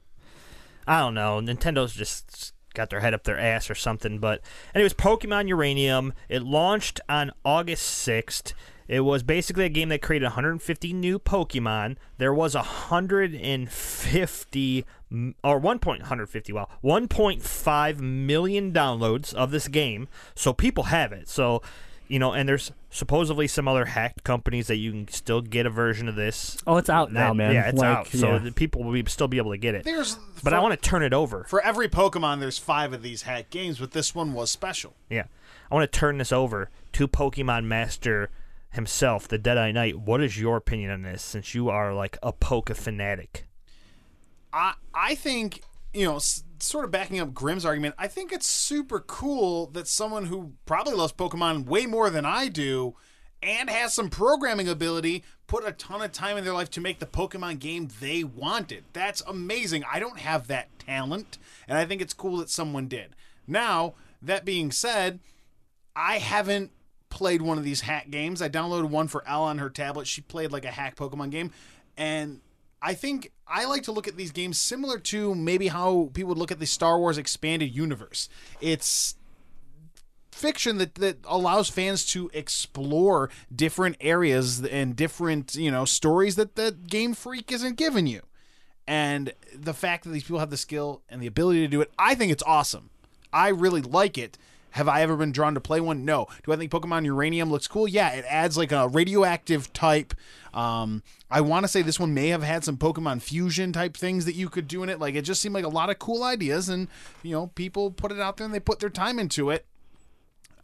I don't know. Nintendo's just got their head up their ass or something. But anyways, Pokemon Uranium. It launched on August 6th. It was basically a game that created 150 new Pokemon. There was 150 m- or 1.150 wow 1.5 million downloads of this game. So people have it. So you know, and there's supposedly some other hacked companies that you can still get a version of this. Oh, it's out now, that- man. Yeah, it's Like, out. So yeah. the people will be, still be able to get it. There's But for, I want to turn it over. for every Pokemon, there's five of these hacked games, but this one was special. Yeah. I want to turn this over to Pokemon Master himself, the Deadeye Knight. What is your opinion on this since you are like a Poke fanatic? I I think you know, s- sort of backing up Grimm's argument. I think it's super cool that someone who probably loves Pokemon way more than I do, and has some programming ability, put a ton of time in their life to make the Pokemon game they wanted. That's amazing. I don't have that talent, and I think it's cool that someone did. Now, that being said, I haven't played one of these hack games. I downloaded one for Ella on her tablet. She played like a hack Pokemon game, and I think I like to look at these games similar to maybe how people would look at the Star Wars expanded universe. It's fiction that, that allows fans to explore different areas and different you know stories that that Game Freak isn't giving you. And the fact that these people have the skill and the ability to do it, I think it's awesome. I really like it. Have I ever been drawn to play one? No. Do I think Pokemon Uranium looks cool? Yeah, it adds like a radioactive type. Um, I want to say this one may have had some Pokemon fusion type things that you could do in it. Like it just seemed like a lot of cool ideas, and you know, people put it out there and they put their time into it.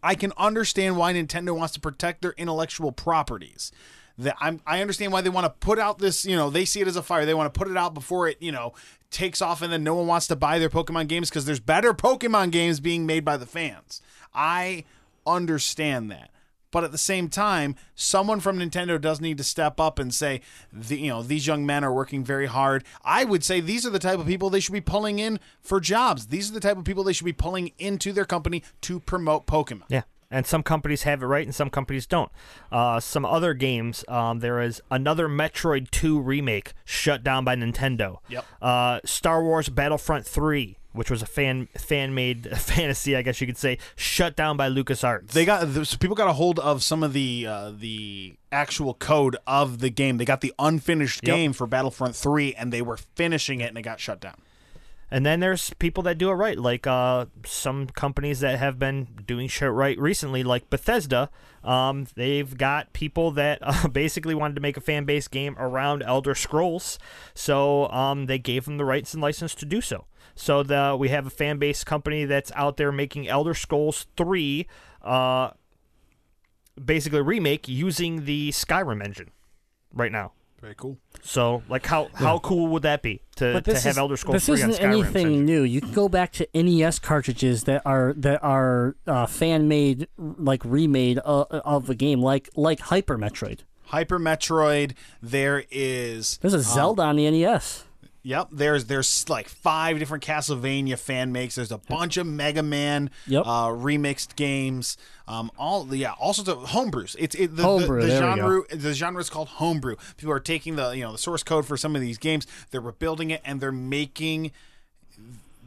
I can understand why Nintendo wants to protect their intellectual properties. That I'm, I understand why they want to put out this. You know, they see it as a fire. They want to put it out before it, you know, takes off, and then no one wants to buy their Pokemon games because there's better Pokemon games being made by the fans. I understand that. But at the same time, someone from Nintendo does need to step up and say, the, you know, these young men are working very hard. I would say these are the type of people they should be pulling in for jobs. These are the type of people they should be pulling into their company to promote Pokemon. Yeah. And some companies have it right and some companies don't. Uh, some other games, um, there is another Metroid 2 remake shut down by Nintendo. Yep. Uh, Star Wars Battlefront 3, which was a fan fan made fantasy, I guess you could say, shut down by LucasArts. They got so people got a hold of some of the uh, the actual code of the game. They got the unfinished Yep. game for Battlefront 3 and they were finishing it and it got shut down. And then there's people that do it right, like uh, some companies that have been doing shit right recently, like Bethesda. Um, they've got people that uh, basically wanted to make a fan base game around Elder Scrolls, so um, they gave them the rights and license to do so. So the we have a fan base company that's out there making Elder Scrolls three, uh, basically remake using the Skyrim engine right now. Very cool. So like how how cool would that be to, to this have is, Elder Scrolls this 3 on isn't Skyrim? anything engine? new. You can go back to NES cartridges that are that are uh, fan made, like remade uh, of a game, like like Hyper Metroid. Hyper Metroid, there is There's a Zelda on the NES. Yep, there's there's like five different Castlevania fan makes. There's a bunch of Mega Man Yep. uh, remixed games. Um, all yeah, all sorts of homebrews. It's it, the, Homebrew, the, the genre. The genre is called homebrew. People are taking the you know the source code for some of these games. They're rebuilding it and they're making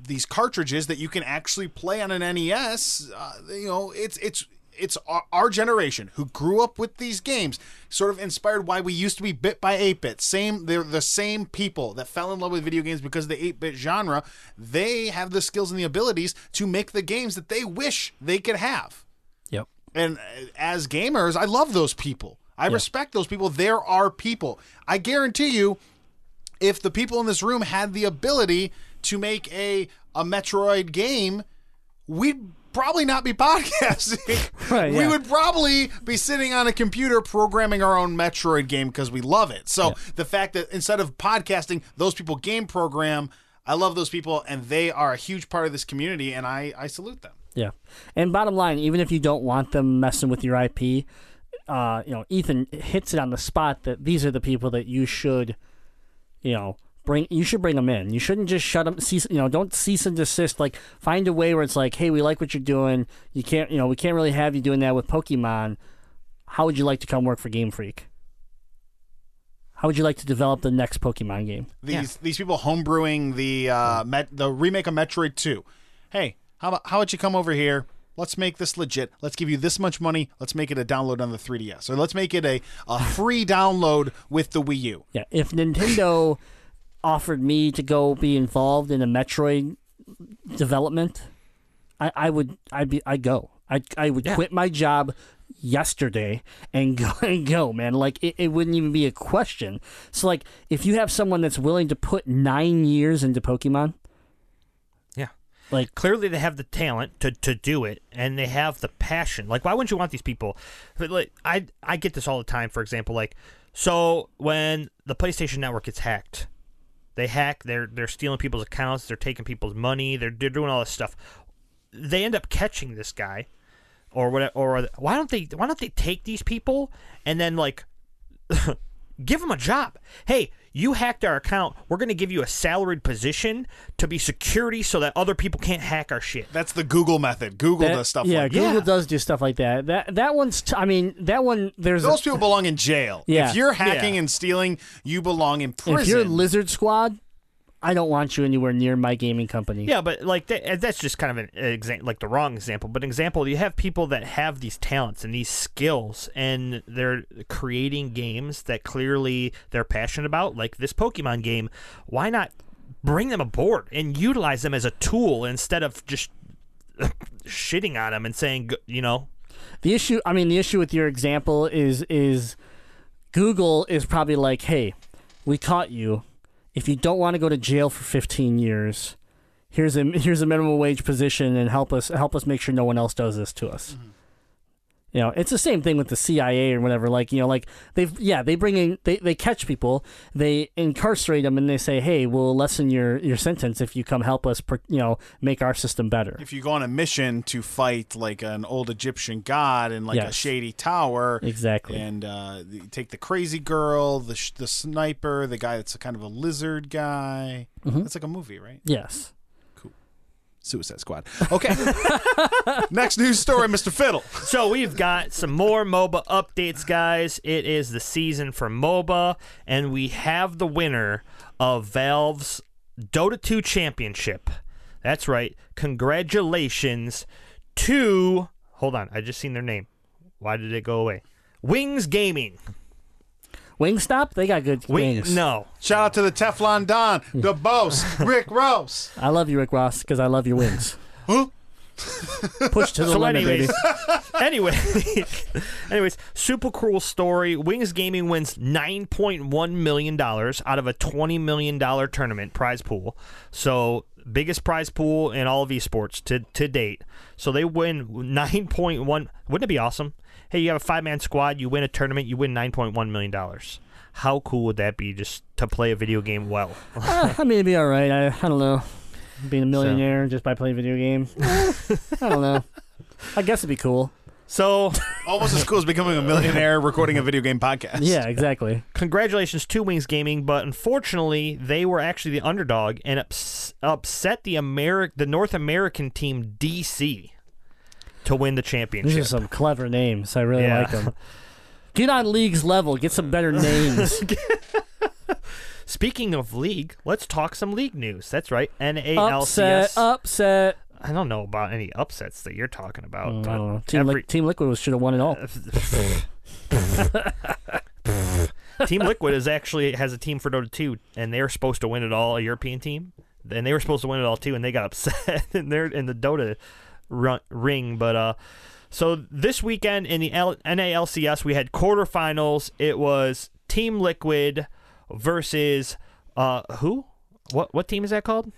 these cartridges that you can actually play on an NES. Uh, you know, it's it's it's our, our generation who grew up with these games, sort of inspired why we used to be bit by 8-bit. Same, they're the same people that fell in love with video games because of the 8-bit genre. They have the skills and the abilities to make the games that they wish they could have. Yep. And uh, as gamers, I love those people. I respect those people. There are people. I guarantee you, if the people in this room had the ability to make a a Metroid game, we'd probably not be podcasting. Right, We yeah. would probably be sitting on a computer programming our own Metroid game because we love it. So the fact that instead of podcasting, those people game program, I love those people and they are a huge part of this community and I, I salute them. Yeah. And bottom line, even if you don't want them messing with your IP, uh, you know, Ethan hits it on the spot that these are the people that you should, you know, bring. You should bring them in. You shouldn't just shut them. Cease, you know, don't cease and desist. Like, find a way where it's like, hey, we like what you're doing. You can't, you know, we can't really have you doing that with Pokemon. How would you like to come work for Game Freak? How would you like to develop the next Pokemon game? these these people homebrewing the uh, Met, the remake of Metroid 2. Hey, how about how about you come over here? Let's make this legit. Let's give you this much money. Let's make it a download on the 3DS, or let's make it a, a free download with the Wii U. Yeah, if Nintendo offered me to go be involved in a Metroid development, I, I would I'd be I'd go. I I would quit my job yesterday and go and go, man. Like it, it wouldn't even be a question. So like if you have someone that's willing to put nine years into Pokemon, Yeah. like clearly they have the talent to, to do it and they have the passion like why wouldn't you want these people but like i i get this all the time for example like so when the playstation network gets hacked They hack. They're they're stealing people's accounts. They're taking people's money. They're they're doing all this stuff. They end up catching this guy, or what? Or why don't they? Why don't they take these people and then like give them a job? Hey, you hacked our account. We're going to give you a salaried position to be security so that other people can't hack our shit. That's the Google method. Google That- does stuff yeah, like Google Yeah. does do stuff like that. That that one's. T- I mean, that one. There's Those people belong in jail. Yeah. If you're hacking Yeah. and stealing, you belong in prison. if you're Lizard Squad, I don't want you anywhere near my gaming company. Yeah, but like that, that's just kind of an example, like the wrong example. But an example, you have people that have these talents and these skills, and they're creating games that clearly they're passionate about, like this Pokemon game. Why not bring them aboard and utilize them as a tool instead of just shitting on them and saying, you know, The issue, I mean, the issue with your example is is Google is probably like, hey, we caught you. If you don't want to go to jail for 15 years, here's a here's a minimum wage position and help us help us make sure no one else does this to us. Mm-hmm. You know, it's the same thing with the CIA or whatever. Like, you know, like they've yeah, they bring in they, they catch people, they incarcerate them, and they say, hey, we'll lessen your your sentence if you come help us, you know, make our system better. if you go on a mission to fight like an old Egyptian god in like a shady tower, Exactly. and uh, take the crazy girl, the sh- the sniper, the guy that's a kind of a lizard guy. Mm-hmm. It's like a movie, right? Yes. Suicide Squad. Okay. Next news story, Mr. Fiddle. So we've got some more MOBA updates, guys. It is the season for MOBA, and we have the winner of Valve's Dota 2 Championship. That's right. Congratulations to. Hold on, I just seen their name. Why did it go away? Wings Gaming. Wingstop, they got good Wing, wings. no, Shout out to the Teflon Don, the boss, Rick Ross. I love you, Rick Ross, because I love your wings. Huh? Push to the So, limit, anyways, baby. anyway, anyways, super cool story. Wings Gaming wins nine point one million dollars out of a twenty million dollar tournament prize pool. So biggest prize pool in all of esports to to date. So they win nine point one. Wouldn't it be awesome? Hey, you have a five man squad. You win a tournament. You win nine point one million dollars. How cool would that be? Just to play a video game well. Uh, I mean, it'd be all right. I, I don't know. Being a millionaire just by playing video game. I don't know. I guess it'd be cool. So Almost as cool as becoming a millionaire recording a video game podcast. Yeah, exactly. congratulations to Wings Gaming, but unfortunately, they were actually the underdog and ups- upset the Ameri- the North American team DC to win the championship. These championship. are some clever names. I really Yeah. like them. Get on league's level. Get some better names. Speaking of league, let's talk some league news. That's right, upset. NALCS. Upset. I don't know about any upsets that you're talking about. Mm, I don't know. Team, every- Liq- Team Liquid should have won it all. Team Liquid is actually has a team for Dota 2, and they were supposed to win it all, a European team, and they were supposed to win it all too, and they got upset in their in the Dota run, ring. But uh, so this weekend in the L- NALCS, we had quarterfinals. It was Team Liquid versus uh who? What what team is that called?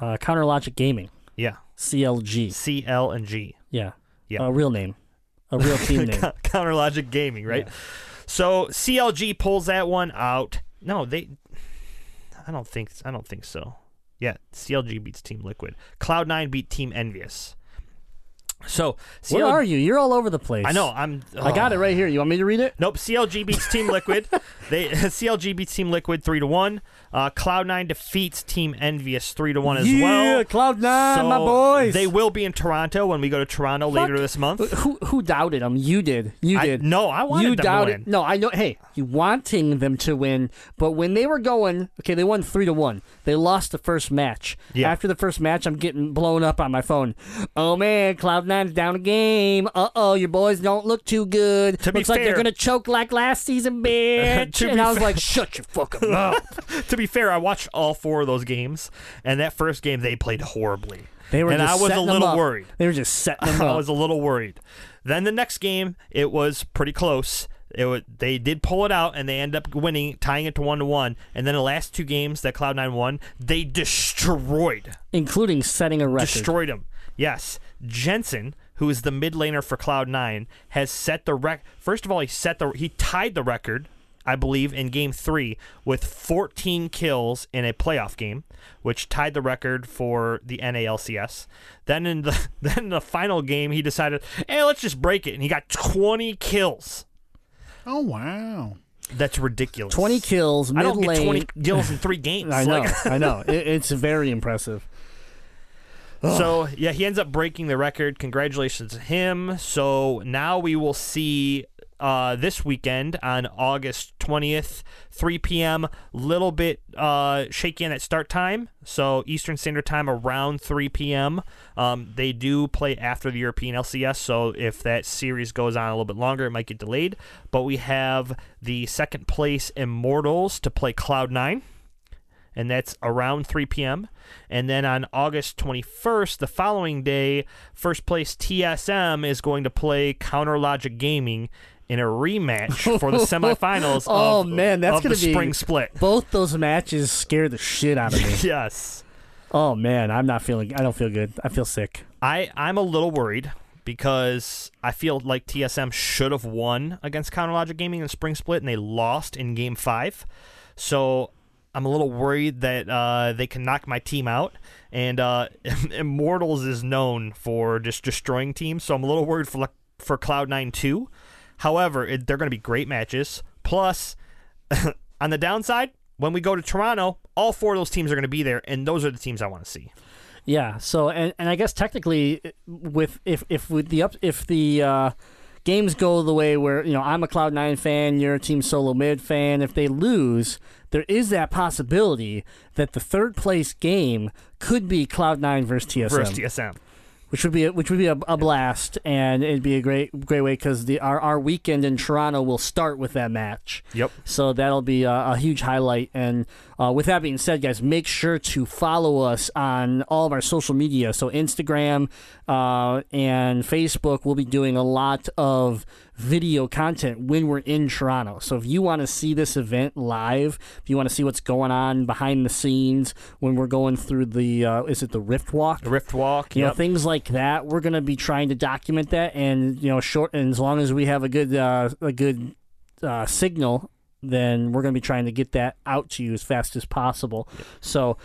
Uh, Counter Logic Gaming. Yeah, CLG. CL and G. Yeah. Yeah. A real name. A real team name. Counter Logic Gaming, right? So CLG pulls that one out. No, they. I don't think. I don't think so. Yeah, CLG beats Team Liquid. Cloud Nine beat Team Envious. So Where are you? You're all over the place. I know. I'm. I got it right here. You want me to read it? Nope. CLG beats Team Liquid. they CLG beats Team Liquid three to one. Uh, Cloud Nine defeats Team Envious three to one as yeah, well. Cloud Nine, my boys. They will be in Toronto when we go to Toronto later this month. Who who doubted them? You did. You I- did. no, I wanted you them to doubted. win. No, I know. Hey, you wanting them to win, but when they were going, okay, they won three to one. They lost the first match. Yeah. After the first match, I'm getting blown up on my phone. Oh man, Cloud Nine's down a game. Uh oh, your boys don't look too good. To Looks like they're gonna choke like last season, bitch. To and be I was fair- like, shut your fucking mouth. to be fair, I watched all four of those games, and that first game they played horribly. They were and I was a little worried. They were just setting them up. I was a little worried. Then the next game, it was pretty close. It wa they did pull it out, and they end up winning, tying it to one to one. And then the last two games that Cloud Nine won, they destroyed, including setting a record. destroyed them. Yes, Jensen, who is the mid laner for Cloud Nine, has set the rec. First of all, he set the he tied the record I believe, in Game Three with 14 kills in a playoff game, which tied the record for the NALCS. Then in the then in the final game, he decided, "Hey, let's just break it," and he got 20 kills. Oh wow. That's ridiculous. 20 kills, I mid don't get lane. 20 kills in three games. I know, Like- I know. It, it's very impressive. So yeah, he ends up breaking the record. Congratulations to him. So now we will see uh, this weekend on August twentieth, three p.m. Little bit uh, shaky at start time. So Eastern Standard Time around three p.m. Um, they do play after the European LCS. So if that series goes on a little bit longer, it might get delayed. But we have the second place Immortals to play Cloud Nine and that's around 3 p.m. And then on August 21st, the following day, first place TSM is going to play Counter Logic Gaming in a rematch for the semifinals Oh of, man, that's gonna the be spring split. Both those matches scare the shit out of me. Yes. oh man, I'm not feeling. I don't feel good. I feel sick. I, I'm a little worried because I feel like TSM should have won against Counter Logic Gaming in spring split and they lost in game five. So I'm a little worried that uh, they can knock my team out. And uh, Immortals is known for just destroying teams, so I'm a little worried for for Cloud9 too. However, it, they're going to be great matches. Plus, on the downside, when we go to Toronto, all four of those teams are going to be there, and those are the teams I want to see. Yeah. So and, and I guess technically with if if with the up if the uh, games go the way where you know I'm a Cloud Nine fan, you're a Team Solo Mid fan. If they lose, there is that possibility that the third place game could be Cloud Nine versus TSM, Versus TSM. Which would be a, which would be a, a blast, and it'd be a great great way because the our, our weekend in Toronto will start with that match. Yep. So that'll be a, a huge highlight. And uh, with that being said, guys, make sure to follow us on all of our social media. So Instagram uh, and Facebook, we'll be doing a lot of video content when we're in Toronto. So if you want to see this event live, if you want to see what's going on behind the scenes when we're going through the, uh, is it the Rift Walk? The Rift Walk. you know things like that we're going to be trying to document that and you know short and as long as we have a good uh, a good uh, signal then we're going to be trying to get that out to you as fast as possible so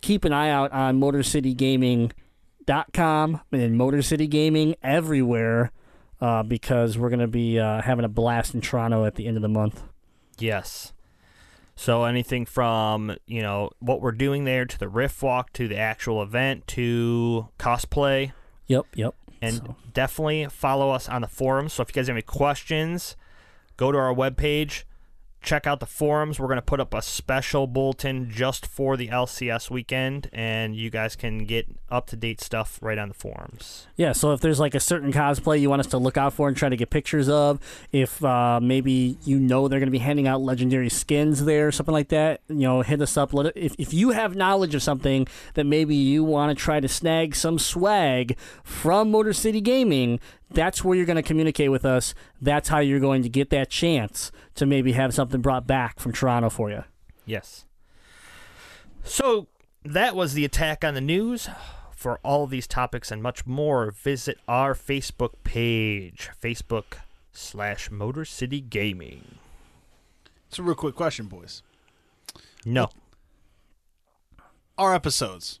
keep an eye out on motorcitygaming.com and motor city gaming everywhere uh, because we're going to be uh, having a blast in toronto at the end of the month Yes. So anything from you know what we're doing there to the Rift Walk to the actual event to cosplay, yep yep and So- definitely follow us on the forums. So if you guys have any questions, go to our webpage, check out the forums. We're going to put up a special bulletin just for the LCS weekend, and you guys can get up to date stuff right on the forums. Yeah, so if there's like a certain cosplay you want us to look out for and try to get pictures of, if uh, maybe you know they're going to be handing out legendary skins there, something like that, you know, hit us up. Let if if you have knowledge of something that maybe you want to try to snag some swag from Motor City Gaming, that's where you're going to communicate with us. That's how you're going to get that chance to maybe have something brought back from Toronto for you. Yes. So that was the attack on the news. For all these topics and much more, visit our Facebook page, Facebook slash Motor City Gaming. It's a real quick question, boys. No. Our episodes.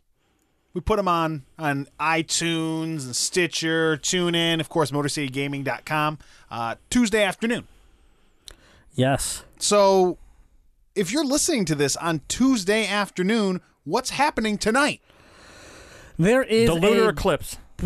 We put them on on iTunes and Stitcher, TuneIn, of course, MotorCityGaming.com, uh, Tuesday afternoon. Yes. So, if you're listening to this on Tuesday afternoon, what's happening tonight? There is The lunar a eclipse.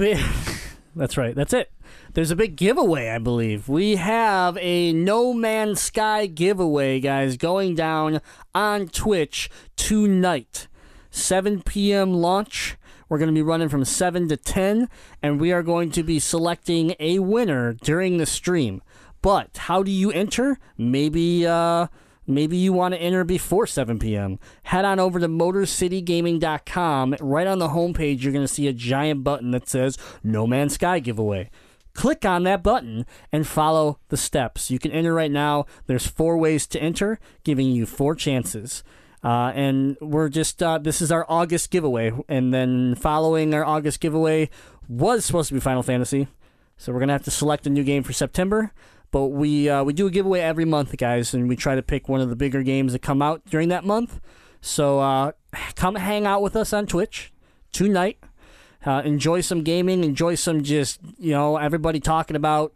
That's right. That's it. There's a big giveaway, I believe. We have a No Man's Sky giveaway, guys, going down on Twitch tonight. 7 p.m. launch. We're going to be running from 7 to 10, and we are going to be selecting a winner during the stream. But how do you enter? Maybe, uh, Maybe you want to enter before 7 p.m. Head on over to MotorCityGaming.com. Right on the homepage, you're going to see a giant button that says No Man's Sky giveaway. Click on that button and follow the steps. You can enter right now. There's four ways to enter, giving you four chances. Uh, and we're just, uh, this is our August giveaway. And then following our August giveaway was supposed to be Final Fantasy. So we're going to have to select a new game for September. But we uh, we do a giveaway every month, guys, and we try to pick one of the bigger games that come out during that month. So uh, come hang out with us on Twitch tonight. Uh, enjoy some gaming. Enjoy some just you know everybody talking about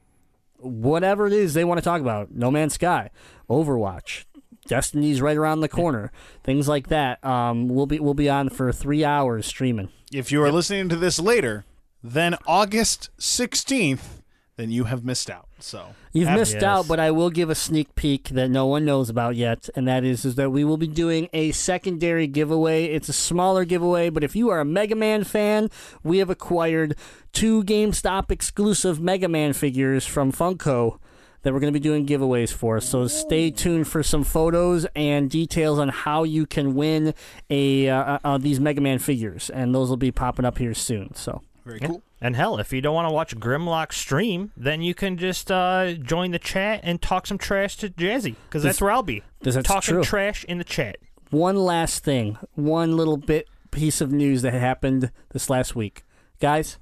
whatever it is they want to talk about. No Man's Sky, Overwatch, Destiny's right around the corner. Things like that. Um, we'll be we'll be on for three hours streaming. If you are listening to this later, then August 16th, then you have missed out. So You've have- missed out, but I will give a sneak peek that no one knows about yet, and that is is that we will be doing a secondary giveaway. It's a smaller giveaway, but if you are a Mega Man fan, we have acquired two GameStop exclusive Mega Man figures from Funko that we're going to be doing giveaways for. So stay tuned for some photos and details on how you can win a uh, uh, these Mega Man figures, and those will be popping up here soon. So. very cool. And hell, if you don't want to watch Grimlock stream, then you can just uh, join the chat and talk some trash to Jazzy, because that's where I'll be. This- that's Talking true. trash in the chat. one last thing, one little bit piece of news that happened this last week. Guys,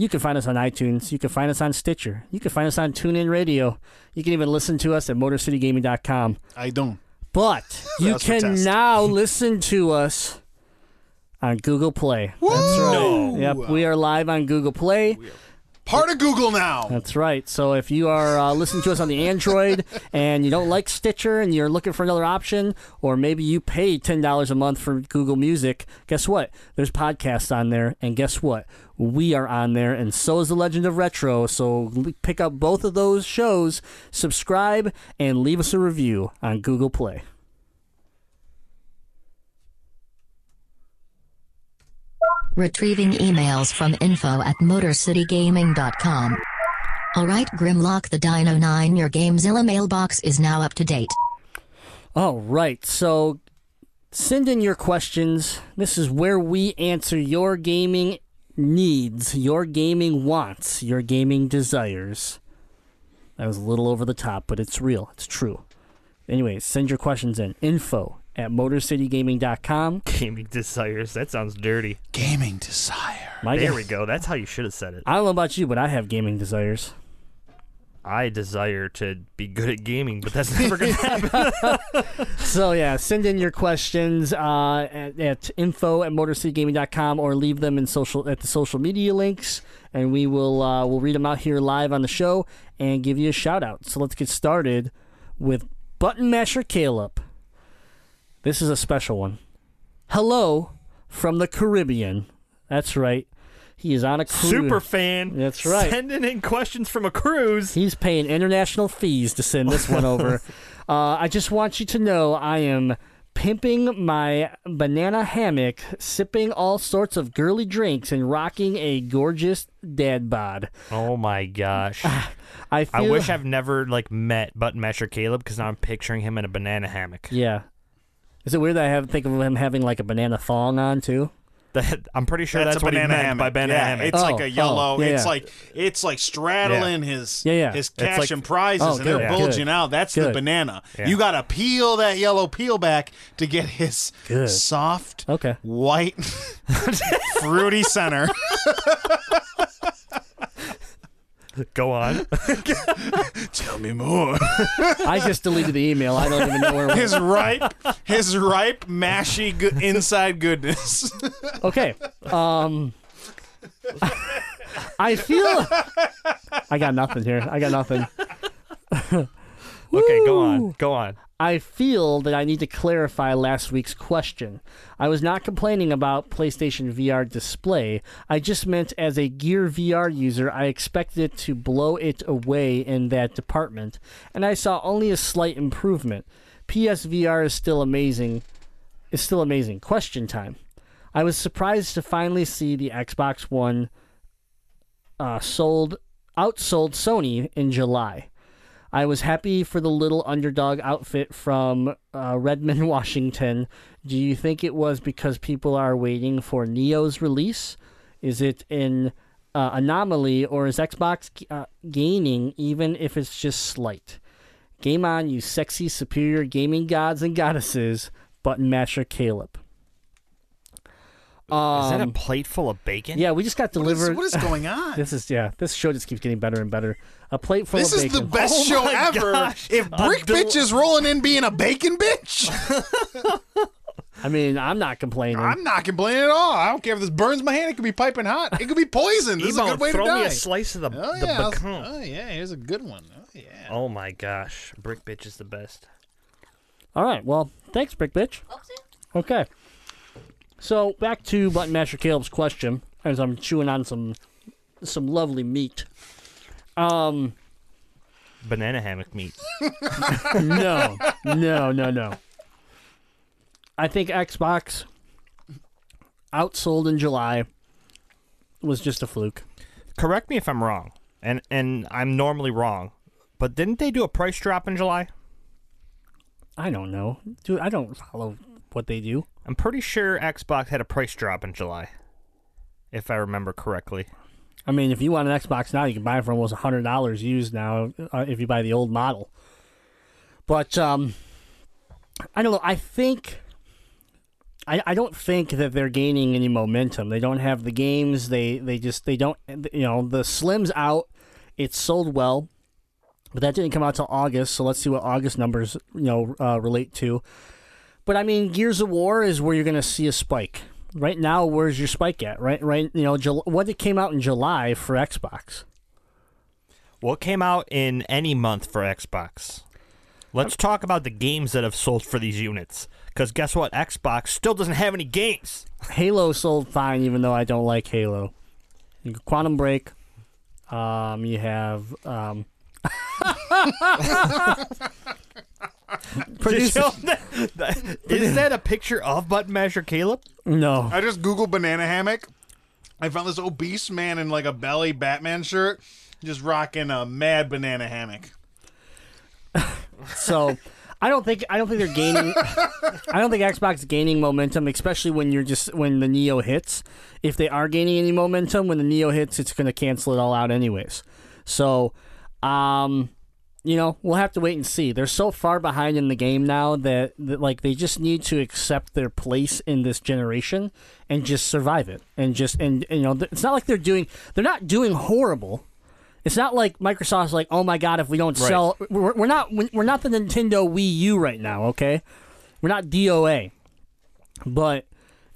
you can find us on iTunes. You can find us on Stitcher. You can find us on TuneIn Radio. You can even listen to us at MotorCityGaming.com. I don't. But you can now listen to us on Google Play. That's right. Yep, we are live on Google Play. Part of Google now. That's right. So if you are uh, listening to us on the Android and you don't like Stitcher and you're looking for another option, or maybe you pay ten dollars a month for Google Music, guess what? There's podcasts on there, and guess what? We are on there, and so is the Legend of Retro. So pick up both of those shows, subscribe, and leave us a review on Google Play. Retrieving emails from info at MotorCityGaming.com. Alright, Grimlock the Dino 9, your Gamezilla mailbox is now up to date. All right. So send in your questions. This is where we answer your gaming needs, your gaming wants, your gaming desires. That was a little over the top, but it's real. It's true. Anyways, send your questions in. Info at MotorCityGaming.com. Gaming desires. That sounds dirty. Gaming desire. My There ga- we go. That's how you should have said it. I don't know about you, but I have gaming desires. I desire to be good at gaming, but that's never going to happen. So yeah, send in your questions uh, at, at info at motorcitygaming.com or leave them in social at the social media links, and we will uh, we'll read them out here live on the show and give you a shout out. So let's get started with Button Masher Caleb. This is a special one. Hello from the Caribbean. That's right. He is on a cruise. Super fan. That's right. Sending in questions from a cruise. He's paying international fees to send this one over. uh, I just want you to know I am pimping my banana hammock, sipping all sorts of girly drinks, and rocking a gorgeous dad bod. Oh my gosh. I feel, I wish I've never like met Button Masher Caleb because now I'm picturing him in a banana hammock. Yeah. Is it weird that I have think of him having like a banana thong on too? That, I'm pretty sure that's, a what he banana meant hammock. by banana yeah, hammock. It's like Oh, a yellow. oh, yeah, it's yeah. like it's like straddling his Yeah, yeah. his It's cash like- and prizes, Oh, and good, they're yeah. bulging Good. out. That's the banana. Yeah. You got to peel that yellow peel back to get his Good. soft Okay. white fruity center. Go on. Tell me more. I just deleted the email. I don't even know where it was. his ripe, his ripe, mashy go- inside goodness. Okay. Um I feel I got nothing here. I got nothing. okay, go on. Go on. I feel that I need to clarify last week's question. I was not complaining about PlayStation VR display. I just meant as a Gear VR user, I expected it to blow it away in that department, and I saw only a slight improvement. PSVR is still amazing. Is still amazing. Question time. I was surprised to finally see the Xbox One uh, sold outsold Sony in July. I was happy for the little underdog outfit from uh, Redmond, Washington. Do you think it was because people are waiting for Neo's release? Is it an uh, anomaly, or is Xbox uh, gaining, even if it's just slight? Game on, you sexy, superior gaming gods and goddesses. Button Masher Caleb. Is that a Um, plate full of bacon? yeah, we just got delivered. what is going on? this is yeah. This show just keeps getting better and better. A plate full This of is bacon. the best Oh show ever. gosh. If Brick del- Bitch is rolling in being a bacon bitch, I mean, I'm not complaining. I'm not complaining at all. I don't care if this burns my hand. It could be piping hot. It could be poison. This is a good way throw to me a slice of the, oh, the yeah. pecan. Oh, yeah. Here's a good one. Oh, yeah. Oh my gosh, brick bitch is the best. All right. Well, thanks, Brick Bitch. Okay. So back to Button Masher Caleb's question, as I'm chewing on some some lovely meat. Um, Banana hammock meat. no, no, no, no. I think Xbox outsold in July was just a fluke. Correct me if I'm wrong, and and I'm normally wrong, but didn't they do a price drop in July? I don't know, dude. I don't follow what they do. I'm pretty sure Xbox had a price drop in July, if I remember correctly. I mean, if you want an Xbox now, you can buy it for almost hundred dollars used now. Uh, if you buy the old model, but um, I don't know. I think I, I don't think that they're gaining any momentum. They don't have the games. They they just they don't. You know, the Slim's out. It's sold well, but that didn't come out till August. So let's see what August numbers you know uh, relate to. But I mean, Gears of War is where you're going to see a spike. Right now, where's your spike at? Right, right. You know, Jul- what it came out in July for Xbox. What came out in any month for Xbox? Let's talk about the games that have sold for these units. Because guess what? Xbox still doesn't have any games. Halo sold fine, even though I don't like Halo. Quantum Break. Um, you have um. Produce- Is that a picture of Button Masher Caleb? no, I just Googled banana hammock. I found this obese man in like a belly Batman shirt, just rocking a mad banana hammock. so I don't think I don't think they're gaining. I don't think Xbox is gaining momentum, especially when you're just when the Neo hits. If they are gaining any momentum when the Neo hits, it's going to cancel it all out anyways. So, um, you know, we'll have to wait and see. They're so far behind in the game now that, that like they just need to accept their place in this generation and just survive it and just and, and you know it's not like they're doing they're not doing horrible. It's not like Microsoft's like, oh my god, if we don't Right. sell, we're, we're not we're not the Nintendo Wii U right now. Okay, we're not DOA, but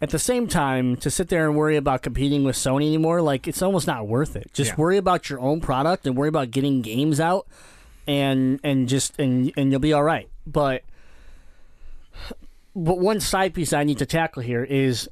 at the same time, to sit there and worry about competing with Sony anymore, like it's almost not worth it. Just Yeah. worry about your own product and worry about getting games out, and and just and and you'll be all right. But but one side piece I need to tackle here is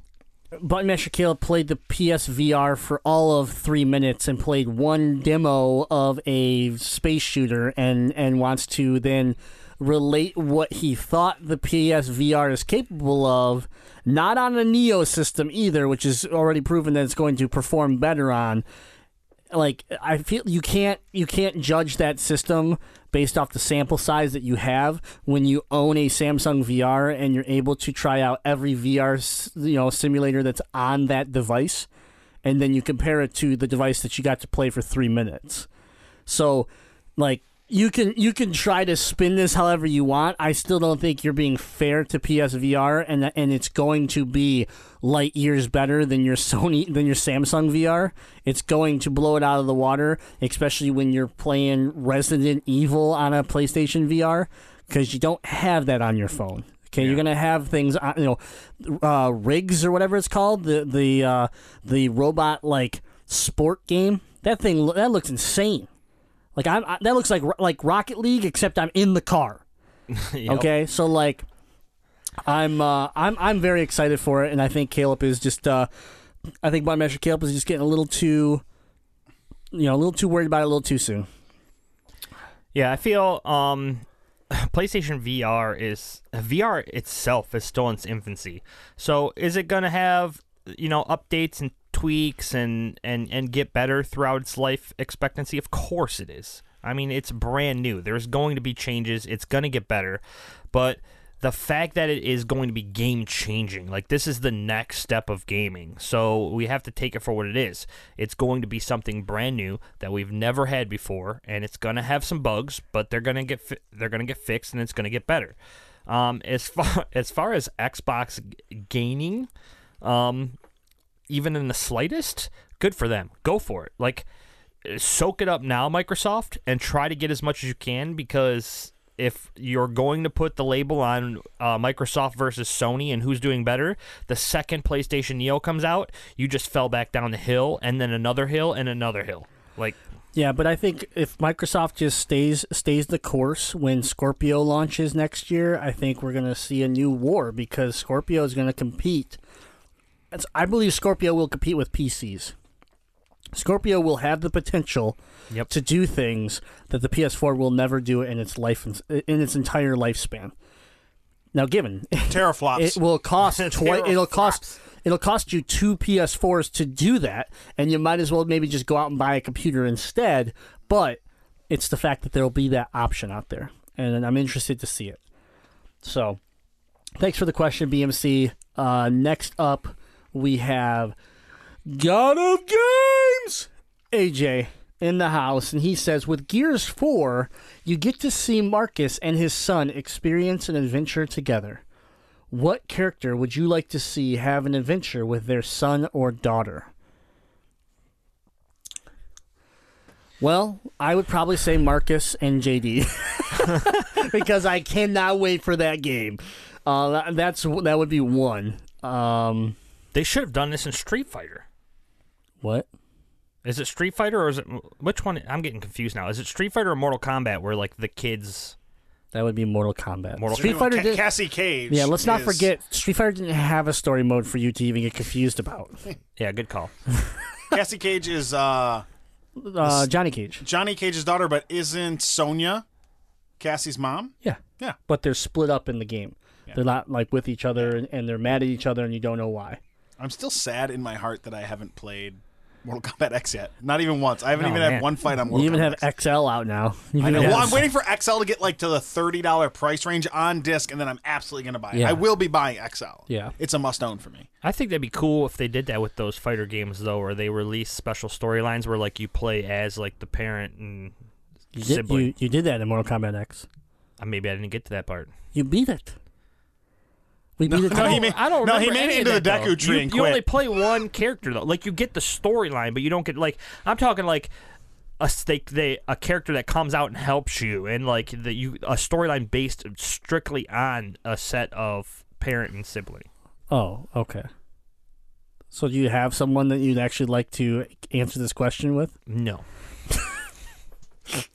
Button Masher Caleb played the PSVR for all of three minutes and played one demo of a space shooter and, and wants to then relate what he thought the PSVR is capable of, not on a Neo system either, which is already proven that it's going to perform better on like I feel you can't you can't judge that system based off the sample size that you have when you own a Samsung VR and you're able to try out every VR you know simulator that's on that device and then you compare it to the device that you got to play for 3 minutes. So like you can you can try to spin this however you want. I still don't think you're being fair to PSVR and and it's going to be light years better than your Sony than your Samsung VR. It's going to blow it out of the water, especially when you're playing Resident Evil on a PlayStation VR because you don't have that on your phone. Okay, you're gonna have things, on, you know, uh, rigs or whatever it's called, the the uh, the robot like sport game. That thing that looks insane. Like I'm, I, that looks like like Rocket League, except I'm in the car. Okay, so like, I'm uh, I'm I'm very excited for it, and I think Caleb is just uh, I think Button Masher Caleb is just getting a little too, you know, a little too worried about it a little too soon. Yeah, I feel um, PlayStation VR is VR itself is still in its infancy. So is it gonna have you know updates and tweaks and and and get better throughout its life expectancy? Of course it is. I mean, it's brand new. There's going to be changes. It's gonna get better, but the fact that it is going to be game changing, like this is the next step of gaming. So we have to take it for what it is. It's going to be something brand new that we've never had before, and it's going to have some bugs, but they're going to get fi- they're going to get fixed, and it's going to get better. Um, as far as far as Xbox g- gaining, um, even in the slightest, good for them. Go for it. Like, soak it up now, Microsoft, and try to get as much as you can because if you're going to put the label on uh, Microsoft versus Sony and who's doing better, the second PlayStation Neo comes out, you just fell back down the hill and then another hill and another hill. Like, Yeah, but I think if Microsoft just stays stays the course when Scorpio launches next year, I think we're going to see a new war because Scorpio is going to compete. It's, I believe Scorpio will compete with PCs. Scorpio will have the potential Yep. to do things that the PS4 will never do in its life in its entire lifespan. Now, given Teraflops. it will cost twi- it'll cost it'll cost you two PS4s to do that, and you might as well maybe just go out and buy a computer instead. But it's the fact that there'll be that option out there, and I'm interested to see it. So, thanks for the question, BMC. Uh, next up, we have God of Games, AJ in the house, and he says, with Gears 4, you get to see Marcus and his son experience an adventure together. What character would you like to see have an adventure with their son or daughter? Well, I would probably say Marcus and JD because I cannot wait for that game. Uh, that- that's that would be one. Um, they should have done this in Street Fighter. what? Is it Street Fighter or is it which one? I'm getting confused now. Is it Street Fighter or Mortal Kombat where like the kids? That would be Mortal Kombat. Mortal Street Ca- Fighter did. Cassie Cage. Yeah, let's not is- forget Street Fighter didn't have a story mode for you to even get confused about. Yeah, good call. Cassie Cage is uh, Uh, Johnny Cage. Johnny Cage's daughter, but isn't Sonya Cassie's mom? Yeah. Yeah. But they're split up in the game. They're not like with each other and, and they're mad at each other and you don't know why. I'm still sad in my heart that I haven't played Mortal Kombat X yet. Not even once. I haven't Oh, even man. had one fight on Mortal you even Kombat have X. XL out now. You I know. Well, I'm waiting for XL to get like to the thirty dollar price range on disc, and then I'm absolutely gonna buy it. Yeah. I will be buying XL. Yeah. it's a must own for me. I think that'd be cool if they did that with those fighter games though, where they release special storylines where like you play as like the parent and you, did, sibling. you, you did that in Mortal Kombat X. Uh, maybe I didn't get to that part. You beat it. We beat it. no, he made- I don't. No, he made it into the that, Deku though. tree You, and you only play one character though. Like you get the storyline, but you don't get like I'm talking like a stake they a character that comes out and helps you, and like the you a storyline based strictly on a set of parent and sibling. Oh, okay. So do you have someone that you'd actually like to answer this question with? No.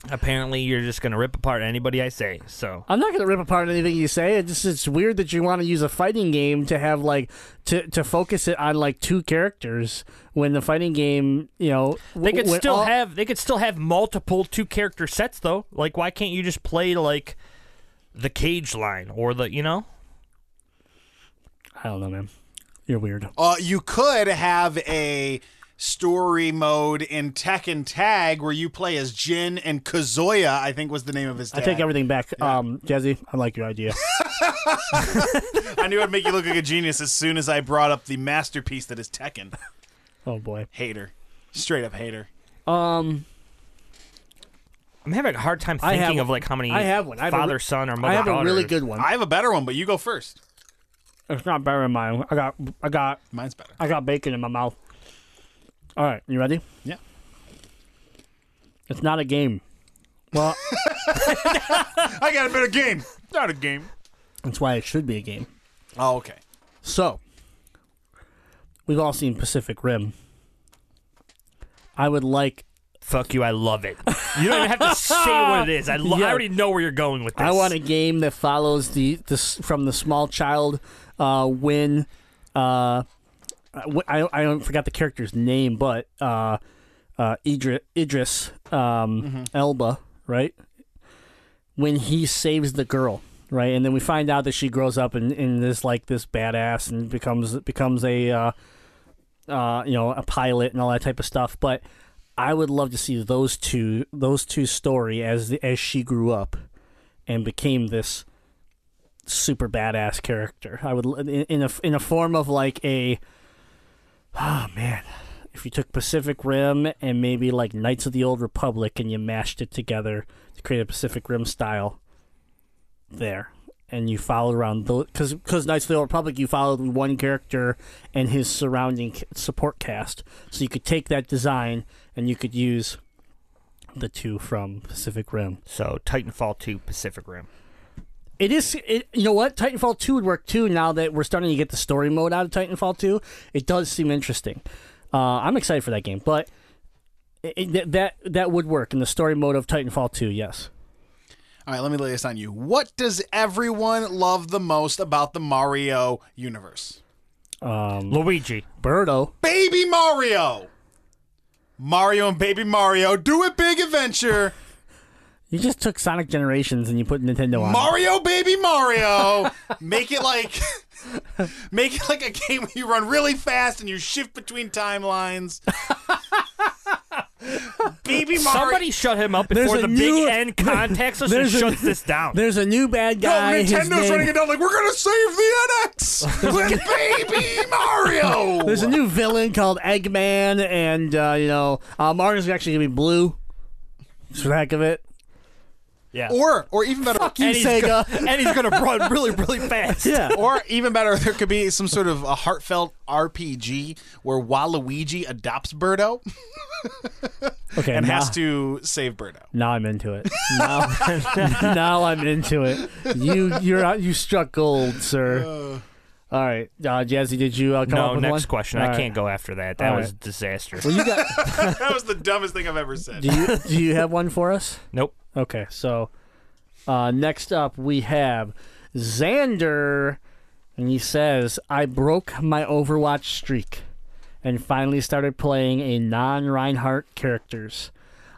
Apparently, you're just gonna rip apart anybody I say. So I'm not going to rip apart anything you say. It just it's weird that you want to use a fighting game to have like to to focus it on like two characters when the fighting game, you know, they could still all- have they could still have multiple two character sets though. Like, why can't you just play like the cage line or the you know? I don't know, man. You're weird. Uh, you could have a story mode in Tekken Tag where you play as Jin and Kazuya. I think was the name of his. I take everything back. Um, Jazzy, I like your idea. I knew I'd make you look like a genius as soon as I brought up the masterpiece that is Tekken. oh boy. Hater, straight up hater. Um, I'm having a hard time I have thinking of like how many I have one. I have a father re- son or mother I have a really good one. I have a better one, but you go first. It's not better than mine. I got I got Mine's better. I got bacon in my mouth. All right, you ready? Yeah. It's not a game. Well, I got a better game. Not a game. that's why it should be a game. Oh, okay. So, we've all seen Pacific Rim. I would like. Fuck you, I love it. You don't even have to say what it is. I, lo- Yeah. I already know where you're going with this. I want a game that follows the this from the small child uh, when uh, I I don't forgot the character's name, but uh, uh, Idris Idris um, Elba, right? When he saves the girl, right, and then we find out that she grows up and in this like this badass and becomes becomes a uh, uh, you know a pilot and all that type of stuff, but. I would love to see those two those two story as the, as she grew up and became this super badass character. I would in, in a in a form of like a oh man, if you took Pacific Rim and maybe like Knights of the Old Republic and you mashed it together to create a Pacific Rim style. There, and you followed around the because because Knights of the Old Republic you followed one character and his surrounding support cast, so you could take that design and you could use the two from Pacific Rim. So Titanfall 2 Pacific Rim. It is, it, you know what? Titanfall 2 would work too now that we're starting to get the story mode out of Titanfall 2. It does seem interesting. Uh, I'm excited for that game, but it, it- that that would work in the story mode of Titanfall 2, yes. All right, let me lay this on you. What does everyone love the most about the Mario universe? Luigi. Birdo. Baby Mario. Mario and Baby Mario do a big adventure. You just took Sonic Generations and you put Nintendo on. it. Mario Baby Mario. Make it like make it like a game where you run really fast and you shift between timelines. Baby Mario. Somebody shut him up before the new- Big N contacts us and there's a- shuts this down. There's a new bad guy. his Nintendo's name- running it down like we're gonna save the NX with Baby Mario. There's a new villain called Eggman, and uh, you know uh, Mario's actually gonna be blue. Just for the heck of it. Yeah. or or even better, Fuck you, and he's Sega. go- and he's gonna run really, really fast. yeah. or even better, there could be some sort of a heartfelt RPG where Waluigi adopts Birdo Okay. and now, has to save Birdo. now I'm into it. Now, now I'm into it. You you're you struck gold, sir. Uh, All right, uh, Jazzy, did you uh, come up No, with next one? question. All I right. can't go after that. That All was right. a disaster. Well, you got. That was the dumbest thing I've ever said. do you do you have one for us? nope. Okay, so uh, next up we have Xander, and he says, "I broke my Overwatch streak, and finally started playing a non-Reinhardt characters.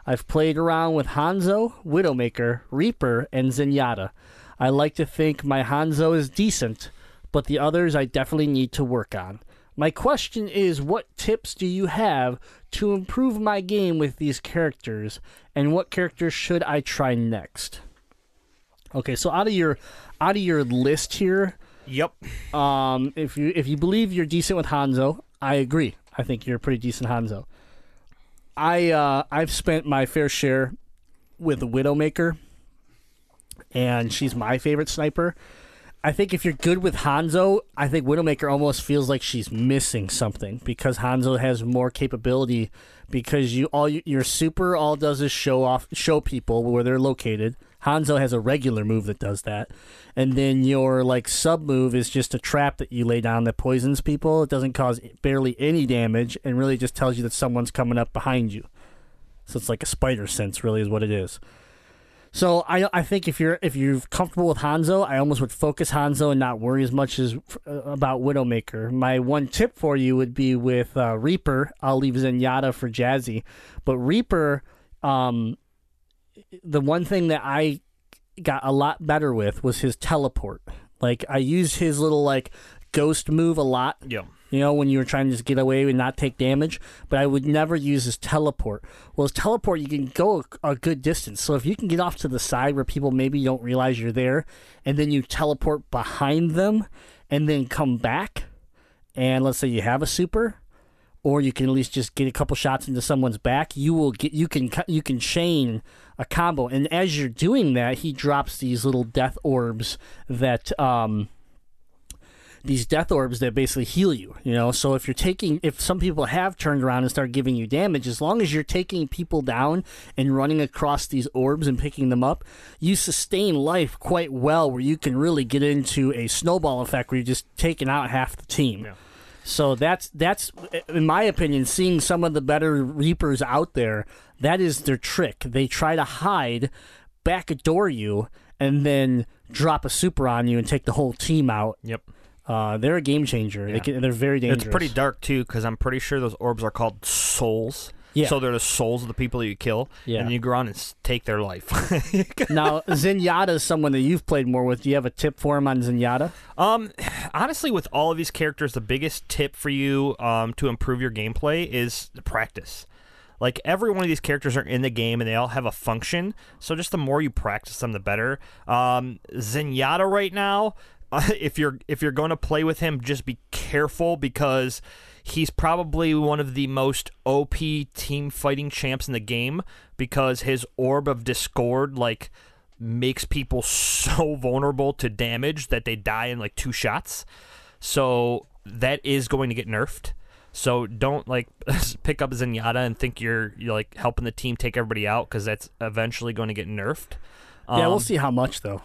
I've played around with Hanzo, Widowmaker, Reaper, and Zenyatta. I like to think my Hanzo is decent, but the others I definitely need to work on." My question is what tips do you have to improve my game with these characters and what characters should I try next? Okay, so out of your out of your list here, Yep. um, if you if you believe you're decent with Hanzo, I agree. I think you're a pretty decent Hanzo. I uh, I've spent my fair share with Widowmaker, and she's my favorite sniper. I think if you're good with Hanzo, I think Widowmaker almost feels like she's missing something because Hanzo has more capability. Because you all you, your super all does is show off, show people where they're located. Hanzo has a regular move that does that, and then your like sub move is just a trap that you lay down that poisons people. It doesn't cause barely any damage, and really just tells you that someone's coming up behind you. So it's like a spider sense, really, is what it is. So I I think if you're if you're comfortable with Hanzo, I almost would focus Hanzo and not worry as much as uh, about Widowmaker. My one tip for you would be with uh, Reaper. I'll leave Zenyatta for Jazzy, but Reaper, um, the one thing that I got a lot better with was his teleport. Like I used his little like ghost move a lot. Yep. You know, when you were trying to just get away and not take damage, but I would never use his teleport. Well, his teleport, you can go a, good distance. So if you can get off to the side where people maybe don't realize you're there, and then you teleport behind them and then come back, and let's say you have a super, or you can at least just get a couple shots into someone's back, you will get you can you can chain a combo. And as you're doing that, he drops these little death orbs that um these death orbs that basically heal you, you know. So if you're taking if some people have turned around and start giving you damage, as long as you're taking people down and running across these orbs and picking them up, you sustain life quite well where you can really get into a snowball effect where you're just taking out half the team. So that's that's in my opinion, seeing some of the better reapers out there, that is their trick. They try to hide, backdoor you, and then drop a super on you and take the whole team out. Yep. Uh, they're a game changer. They can, they're very dangerous. It's pretty dark too, because I'm pretty sure those orbs are called souls. Yeah. So they're the souls of the people that you kill, Yeah. and you go on and take their life. now, Zenyatta is someone that you've played more with. Do you have a tip for him on Zenyatta? Um, honestly, with all of these characters, the biggest tip for you um, to improve your gameplay is the practice. Like every one of these characters are in the game and they all have a function. So just the more you practice them, the better. Um, Zenyatta right now, if you're if you're going to play with him, just be careful because he's probably one of the most OP team fighting champs in the game because his orb of discord like makes people so vulnerable to damage that they die in like two shots. So that is going to get nerfed. So don't like pick up Zenyatta and think you're you're like helping the team take everybody out because that's eventually going to get nerfed. yeah, we'll Um, see how much though.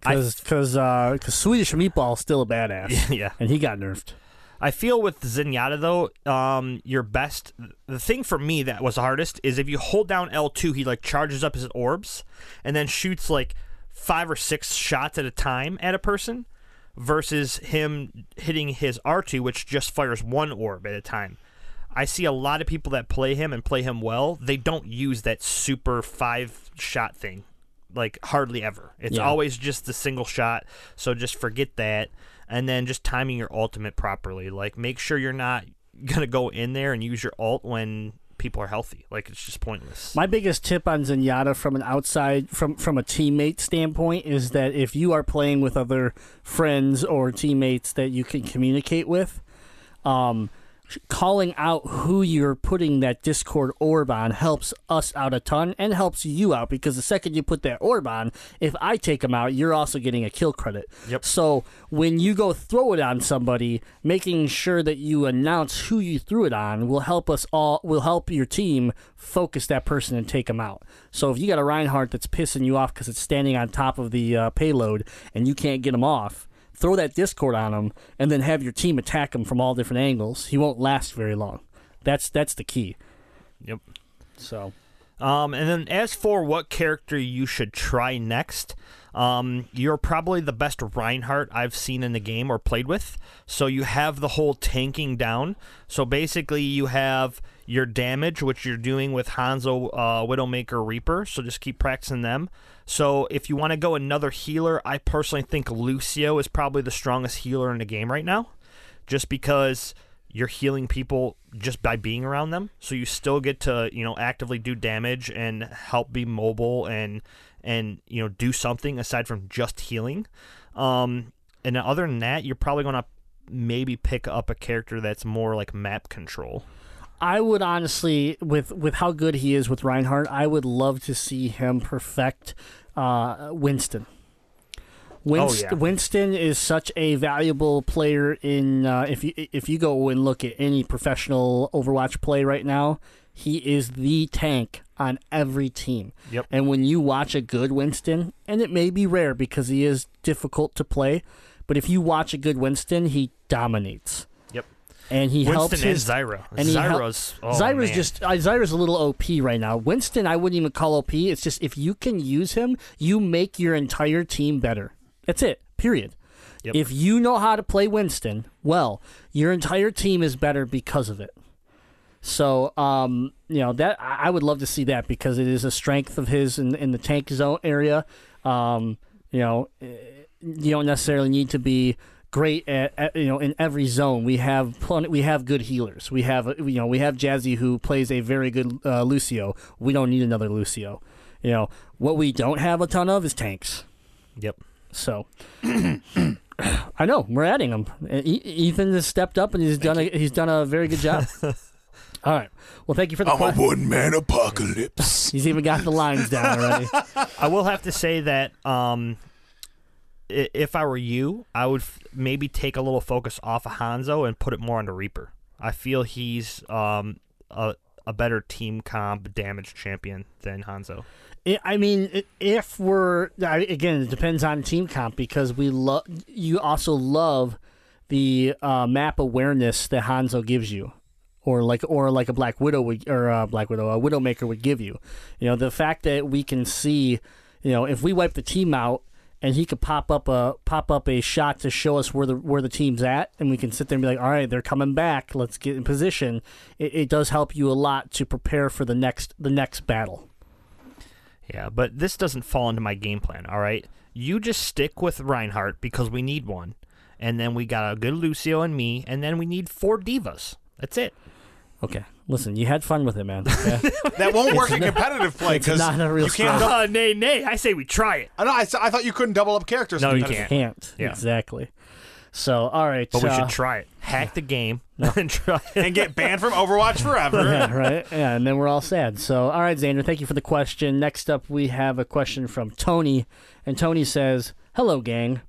Because because uh, Swedish Meatball's still a badass. Yeah. and he got nerfed. I feel with Zenyatta though, um, your best. The thing for me that was hardest is if you hold down L two, he like charges up his orbs and then shoots like five or six shots at a time at a person, versus him hitting his R two, which just fires one orb at a time. I see a lot of people that play him and play him well. They don't use that super five shot thing, like hardly ever. It's Yeah. always just the single shot. So just forget that, and then just timing your ultimate properly. Like make sure you're not gonna go in there and use your ult when people are healthy. Like it's just pointless. My biggest tip on Zenyatta from an outside from from a teammate standpoint is that if you are playing with other friends or teammates that you can communicate with, um, calling out who you're putting that Discord orb on helps us out a ton and helps you out because the second you put that orb on, if I take them out, you're also getting a kill credit. Yep. So when you go throw it on somebody, making sure that you announce who you threw it on will help us all. Will help your team focus that person and take them out. So if you got a Reinhardt that's pissing you off because it's standing on top of the uh, payload and you can't get him off, throw that Discord on him and then have your team attack him from all different angles. He won't last very long. That's that's the key. Yep. So Um, and then as for what character you should try next, um, you're probably the best Reinhardt I've seen in the game or played with. So you have the whole tanking down. So basically, you have your damage, which you're doing with Hanzo, uh, Widowmaker, Reaper. So just keep practicing them. So if you want to go another healer, I personally think Lucio is probably the strongest healer in the game right now, just because you're healing people just by being around them. So you still get to, you know, actively do damage and help be mobile and and you know do something aside from just healing. Um, and other than that, you're probably gonna maybe pick up a character that's more like map control. I would honestly, with with how good he is with Reinhardt, I would love to see him perfect uh, Winston. Winst- yeah. Winston is such a valuable player in uh, if you if you go and look at any professional Overwatch play right now, he is the tank on every team. Yep. And when you watch a good Winston, and it may be rare because he is difficult to play, but if you watch a good Winston, he dominates. And he helps Winston and his Zyra. and he hel- Zyra's oh, Zyra's man. just uh, Zyra's a little OP right now. Winston, I wouldn't even call OP. It's just if you can use him, you make your entire team better. That's it. Period. Yep. If you know how to play Winston, well, your entire team is better because of it. So, um, you know that I I would love to see that because it is a strength of his in in the tank zone area. Um, you know, eh, you don't necessarily need to be great at, at you know in every zone. We have plenty, we have good healers. We have you know we have Jazzy who plays a very good uh, Lucio. We don't need another Lucio. You know what we don't have a ton of is tanks. Yep. So I know we're adding them. Ethan has stepped up and he's done a, he's done a very good job. All right. Well, thank you for the. I'm a one man apocalypse. he's even got the lines down already. I will have to say that um, i- if I were you, I would f- maybe take a little focus off of Hanzo and put it more onto Reaper. I feel he's um, a, a better team comp damage champion than Hanzo. I- mean, if we're again, it depends on team comp because we love. You also love the uh, map awareness that Hanzo gives you, or like or like a Black Widow would, or uh, Black Widow, a Widowmaker would give you. You know, the fact that we can see, you know, if we wipe the team out. And he could pop up a pop up a shot to show us where the where the team's at, and we can sit there and be like, "All right, they're coming back. Let's get in position." It, it does help you a lot to prepare for the next the next battle. Yeah, but this doesn't fall into my game plan, all right? You just stick with Reinhardt because we need one. And then we got a good Lucio and me, and then we need four D.Vas. That's it. Okay, listen, you had fun with it, man. Okay? That won't work in competitive play because not a real you can't. dou- Uh, nay, nay. I say we try it. I know. I, s- I thought you couldn't double up characters. No, in you competitive. can't. can't Yeah. exactly. So, all right. But we uh, should try it. Hack the game and try it. and get banned from Overwatch forever. yeah, right. Yeah, and then we're all sad. So, all right, Xander, thank you for the question. Next up, we have a question from Tony, and Tony says, "Hello, gang.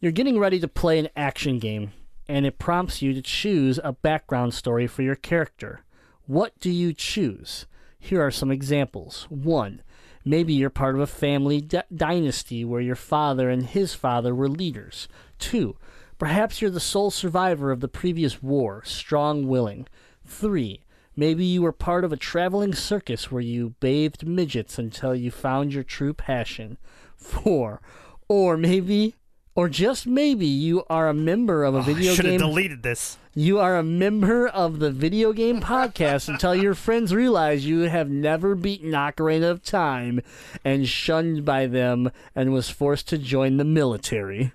You're getting ready to play an action game, and it prompts you to choose a background story for your character. What do you choose? Here are some examples. One." Maybe you're part of a family d- dynasty where your father and his father were leaders. Two, perhaps you're the sole survivor of the previous war, strong willing. Three, maybe you were part of a traveling circus where you bathed midgets until you found your true passion. Four, or maybe, or just maybe, you are a member of a oh, video Should have game. deleted this. You are a member of the video game podcast until your friends realize you have never beaten Ocarina of Time and shunned by them and was forced to join the military.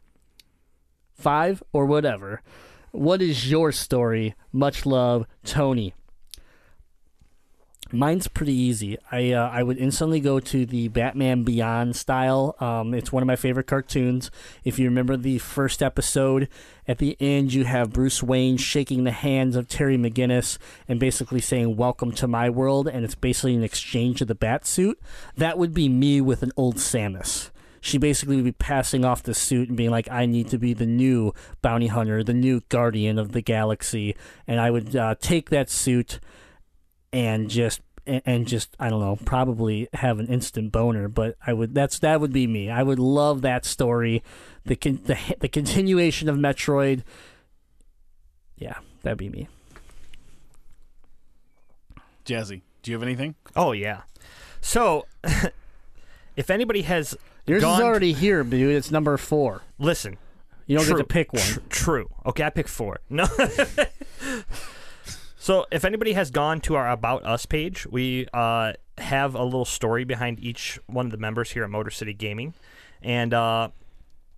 Five or whatever. What is your story? Much love, Tony. Mine's pretty easy. I uh, I would instantly go to the Batman Beyond style. Um, it's one of my favorite cartoons. If you remember the first episode, at the end you have Bruce Wayne shaking the hands of Terry McGinnis and basically saying "Welcome to my world," and it's basically an exchange of the bat suit. That would be me with an old Samus. She basically would be passing off the suit and being like, "I need to be the new bounty hunter, the new guardian of the galaxy," and I would uh, take that suit and just and and just I don't know, probably have an instant boner. But I would that's that would be me. I would love that story, the con- the the continuation of Metroid. Yeah, that'd be me. Jazzy, do you have anything? Oh yeah. So, if anybody has Yours gone is already here, dude. It's number four. listen, You don't True. get to pick one. Tr- true. Okay, I picked four. No. so, if anybody has gone to our About Us page, we uh, have a little story behind each one of the members here at Motor City Gaming. And uh,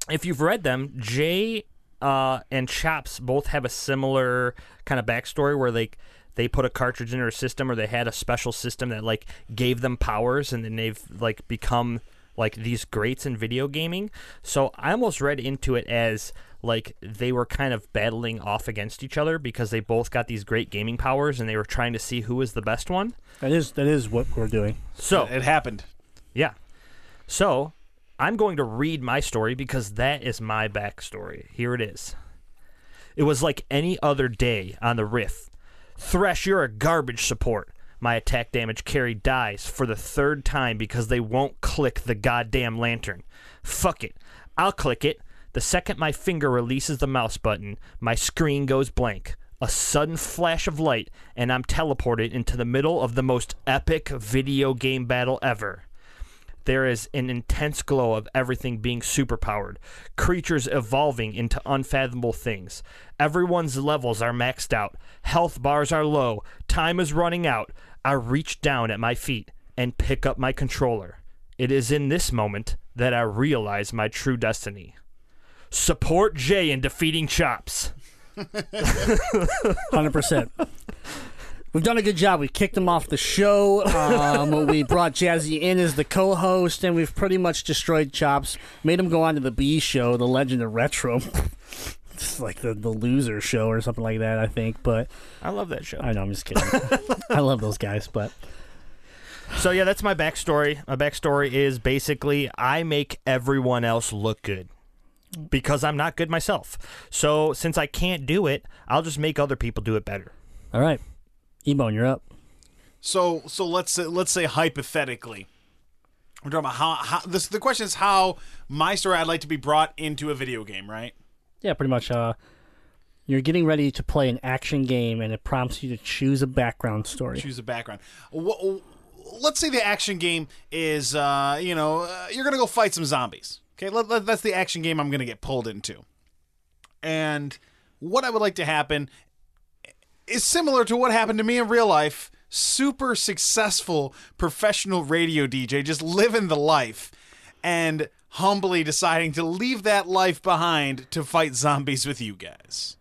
if you've read them, Jay uh, and Chops both have a similar kind of backstory where they they put a cartridge in their system or they had a special system that like gave them powers and then they've like become like these greats in video gaming. So I almost read into it as like they were kind of battling off against each other because they both got these great gaming powers and they were trying to see who was the best one. That is that is what we're doing. So It happened. yeah. So I'm going to read my story because that is my backstory. Here it is. It was like any other day on the Rift. Thresh, you're a garbage support. My attack damage carry dies for the third time because they won't click the goddamn lantern. Fuck it. I'll click it. The second my finger releases the mouse button, my screen goes blank. A sudden flash of light, and I'm teleported into the middle of the most epic video game battle ever. There is an intense glow of everything being superpowered, creatures evolving into unfathomable things. Everyone's levels are maxed out, health bars are low, time is running out. I reach down at my feet and pick up my controller. It is in this moment that I realize my true destiny. Support Jay in defeating Chops. Hundred percent. We've done a good job. We kicked him off the show. Um, we brought Jazzy in as the co-host, and we've pretty much destroyed Chops. Made him go on to the B show, The Legend of Retro. It's like the the loser show or something like that, I think. But I love that show. I know I'm just kidding. I love those guys, but So yeah, that's my backstory. My backstory is basically I make everyone else look good because I'm not good myself. So since I can't do it, I'll just make other people do it better. all right, Ebone, you're up. So so let's say, let's say hypothetically, we're talking about how, how this. The question is how my story I'd like to be brought into a video game, right? Yeah, pretty much. Uh, you're getting ready to play an action game, and it prompts you to choose a background story. Choose a background. Wha- Let's say the action game is, uh, you know, uh, you're gonna go fight some zombies. Okay, let, let- that's the action game I'm gonna get pulled into. And what I would like to happen is similar to what happened to me in real life. Super successful professional radio DJ, just living the life, and humbly deciding to leave that life behind to fight zombies with you guys.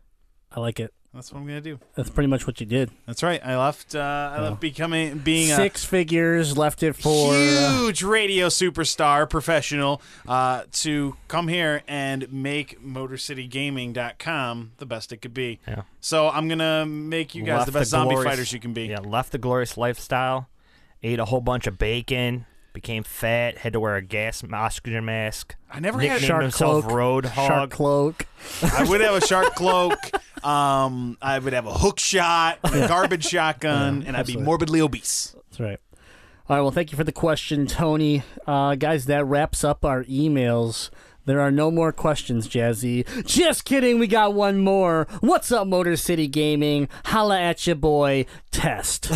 I like it. That's what I'm gonna do. That's pretty much what you did. That's right. I left. Uh, I left becoming being a Six figures left it for. uh, huge radio superstar professional uh, to come here and make MotorCityGaming.com the best it could be. Yeah. So I'm gonna make you guys Left the best zombie glorious- fighters you can be. Yeah, left the glorious lifestyle, ate a whole bunch of bacon, became fat, had to wear a gas oxygen mask. I never had nicknamed Shark himself cloak, Road Shark cloak. I would have a shark cloak. Um, I would have a hook shot, a garbage shotgun, and I'd be morbidly obese. That's right. All right. Well, thank you for the question, Tony. Uh, guys, that wraps up our emails. There are no more questions, Jazzy. Just kidding. We got one more. What's up, Motor City Gaming? Holla at your boy, Test.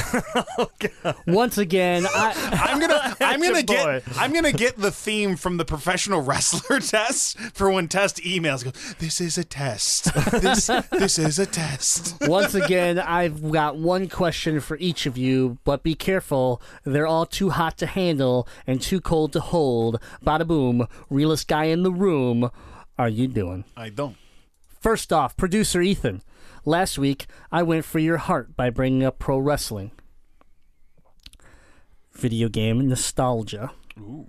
Once again, I, I'm gonna, I'm gonna get, boy. I'm gonna get the theme from the professional wrestler test for when test emails. Go, this is a test. This, this is a test. once again, I've got one question for each of you, but be careful. They're all too hot to handle and too cold to hold. Bada boom. Realest guy in the room. Are you doing? I don't. First off, producer Ethan. Last week, I went for your heart by bringing up pro wrestling. Video game nostalgia. Ooh.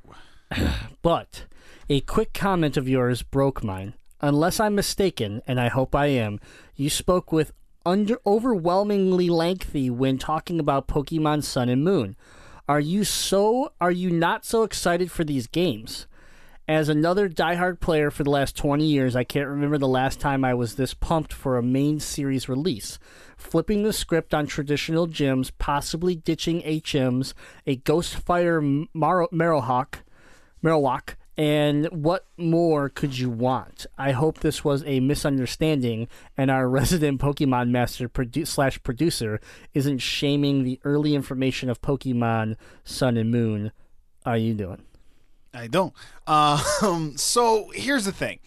but a quick comment of yours broke mine. Unless I'm mistaken, and I hope I am, you spoke with under overwhelmingly lengthy when talking about Pokemon Sun and Moon. Are you so are you not so excited for these games? As another diehard player for the last 20 years, I can't remember the last time I was this pumped for a main series release. Flipping the script on traditional gyms, possibly ditching HMs, a Ghostfire Mar- Marrowhawk, Marowak, and what more could you want? I hope this was a misunderstanding and our resident Pokemon master produ- slash producer isn't shaming the early information of Pokemon Sun and Moon. Are you doing? I don't. Um, so here's the thing.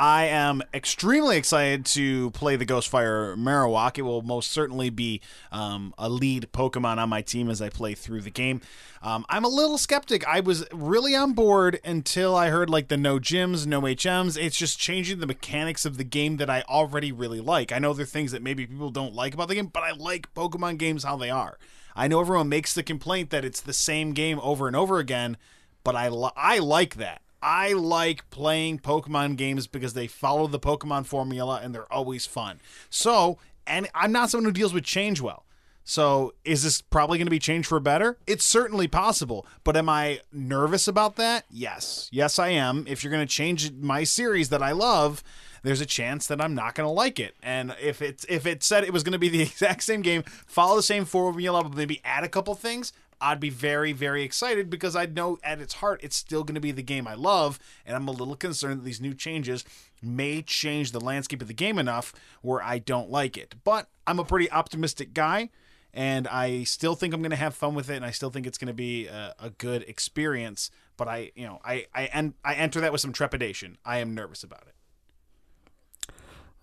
I am extremely excited to play the Ghostfire Marowak. It will most certainly be um, a lead Pokemon on my team as I play through the game. Um, I'm a little skeptic. I was really on board until I heard like the no gyms, no HMs. It's just changing the mechanics of the game that I already really like. I know there are things that maybe people don't like about the game, but I like Pokemon games how they are. I know everyone makes the complaint that it's the same game over and over again, but I li- I like that. I like playing Pokemon games because they follow the Pokemon formula and they're always fun. So, and I'm not someone who deals with change well. So, is this probably going to be changed for better? It's certainly possible, but am I nervous about that? Yes. Yes, I am. If you're going to change my series that I love, there's a chance that I'm not going to like it. And if it's if it said it was going to be the exact same game, follow the same formula, but maybe add a couple things, I'd be very, very excited because I know at its heart it's still going to be the game I love, and I'm a little concerned that these new changes may change the landscape of the game enough where I don't like it. But I'm a pretty optimistic guy, and I still think I'm going to have fun with it, and I still think it's going to be a, a good experience. But I, you know, I I, en- I enter that with some trepidation. I am nervous about it.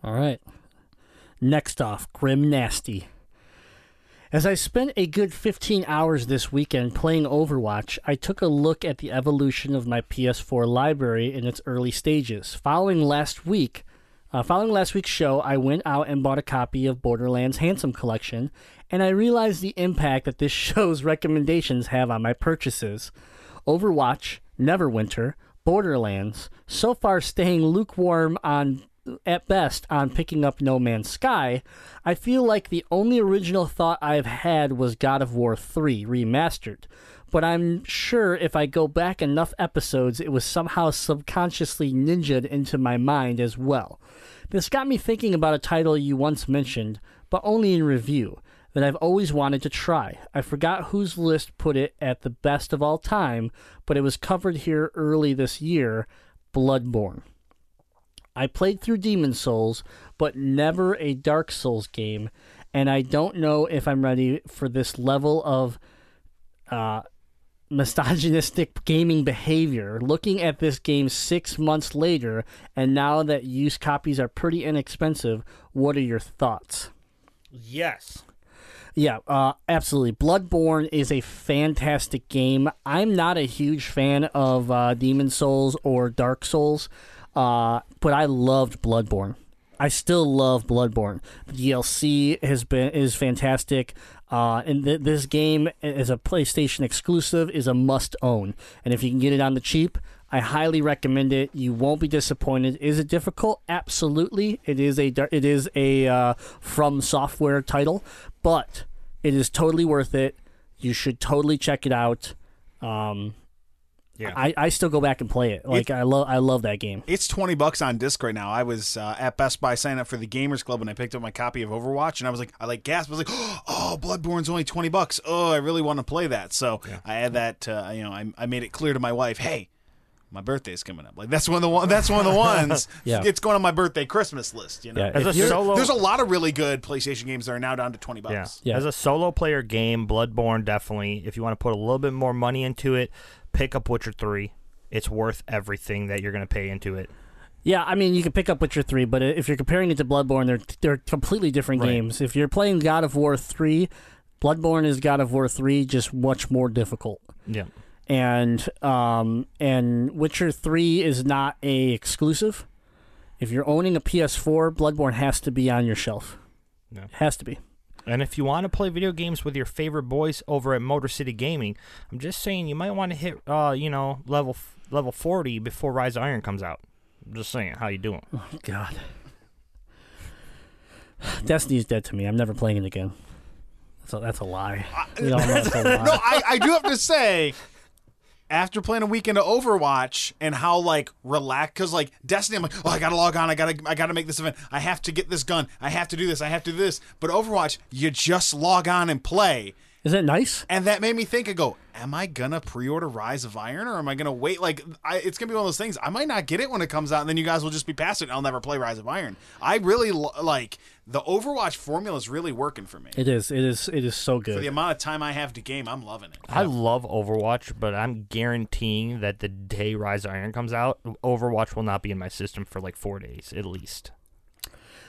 All right. Next off, Grim Nasty. As I spent a good 15 hours this weekend playing Overwatch, I took a look at the evolution of my PS4 library in its early stages. Following last week, uh, following last week's show, I went out and bought a copy of Borderlands Handsome Collection, and I realized the impact that this show's recommendations have on my purchases. Overwatch, Neverwinter, Borderlands, so far staying lukewarm on at best on picking up No Man's Sky, I feel like the only original thought I've had was God of War 3 remastered. But I'm sure if I go back enough episodes, it was somehow subconsciously ninjaed into my mind as well. This got me thinking about a title you once mentioned, but only in review, that I've always wanted to try. I forgot whose list put it at the best of all time, but it was covered here early this year Bloodborne. I played through Demon Souls, but never a Dark Souls game, and I don't know if I'm ready for this level of uh, misogynistic gaming behavior. Looking at this game six months later, and now that used copies are pretty inexpensive, what are your thoughts? Yes. Yeah, uh, absolutely. Bloodborne is a fantastic game. I'm not a huge fan of uh, Demon Souls or Dark Souls, uh, but I loved Bloodborne. I still love Bloodborne. The DLC has been is fantastic. Uh, and th- this game, is a PlayStation exclusive, is a must own. And if you can get it on the cheap, I highly recommend it. You won't be disappointed. Is it difficult? Absolutely. It is a it is a uh, FromSoftware title, but it is totally worth it. You should totally check it out. Um, Yeah. I, I still go back and play it. Like I love I love that game. It's 20 bucks on disc right now. I was uh, at Best Buy signing up for the Gamers Club and I picked up my copy of Overwatch and I was like, I like gasped. I was like, oh, Bloodborne's only 20 bucks. Oh, I really want to play that. So I had that, uh, you know, I, I made it clear to my wife, hey, my birthday's coming up. Like that's one of the one. That's one of the ones. Yeah. It's going on my birthday Christmas list. You know, Yeah, As a solo, there's a lot of really good PlayStation games that are now down to 20 yeah. bucks. Yeah. As a solo player game, Bloodborne definitely. If you want to put a little bit more money into it, pick up Witcher Three. It's worth everything that you're going to pay into it. Yeah, I mean, you can pick up Witcher 3, but if you're comparing it to Bloodborne, they're they're completely different Right. games. If you're playing God of War 3, Bloodborne is God of War 3, just much more difficult. Yeah. And um and Witcher 3 is not a exclusive. If you're owning a PS4, Bloodborne has to be on your shelf. Yeah. Has to be. And if you want to play video games with your favorite boys over at Motor City Gaming, I'm just saying you might want to hit, uh, you know, level f- level 40 before Rise of Iron comes out. I'm just saying, how you doing? Oh, God. Destiny's dead to me. I'm never playing it again. So that's a lie. You know, that's a lie. No, I, I do have to say, after playing a weekend of Overwatch and how like relaxed, because like Destiny, I'm like, oh, I gotta log on, I gotta, I gotta make this event, I have to get this gun, I have to do this, I have to do this. But Overwatch, you just log on and play, Is it nice? and that made me think. I go, am I gonna pre-order Rise of Iron or am I gonna wait? Like, I, it's gonna be one of those things. I might not get it when it comes out, and then you guys will just be past it. and I'll never play Rise of Iron. I really lo- like the Overwatch formula is really working for me. It is. It is. It is so good. For the amount of time I have to game, I'm loving it. I love Overwatch, but I'm guaranteeing that the day Rise of Iron comes out, Overwatch will not be in my system for like four days at least.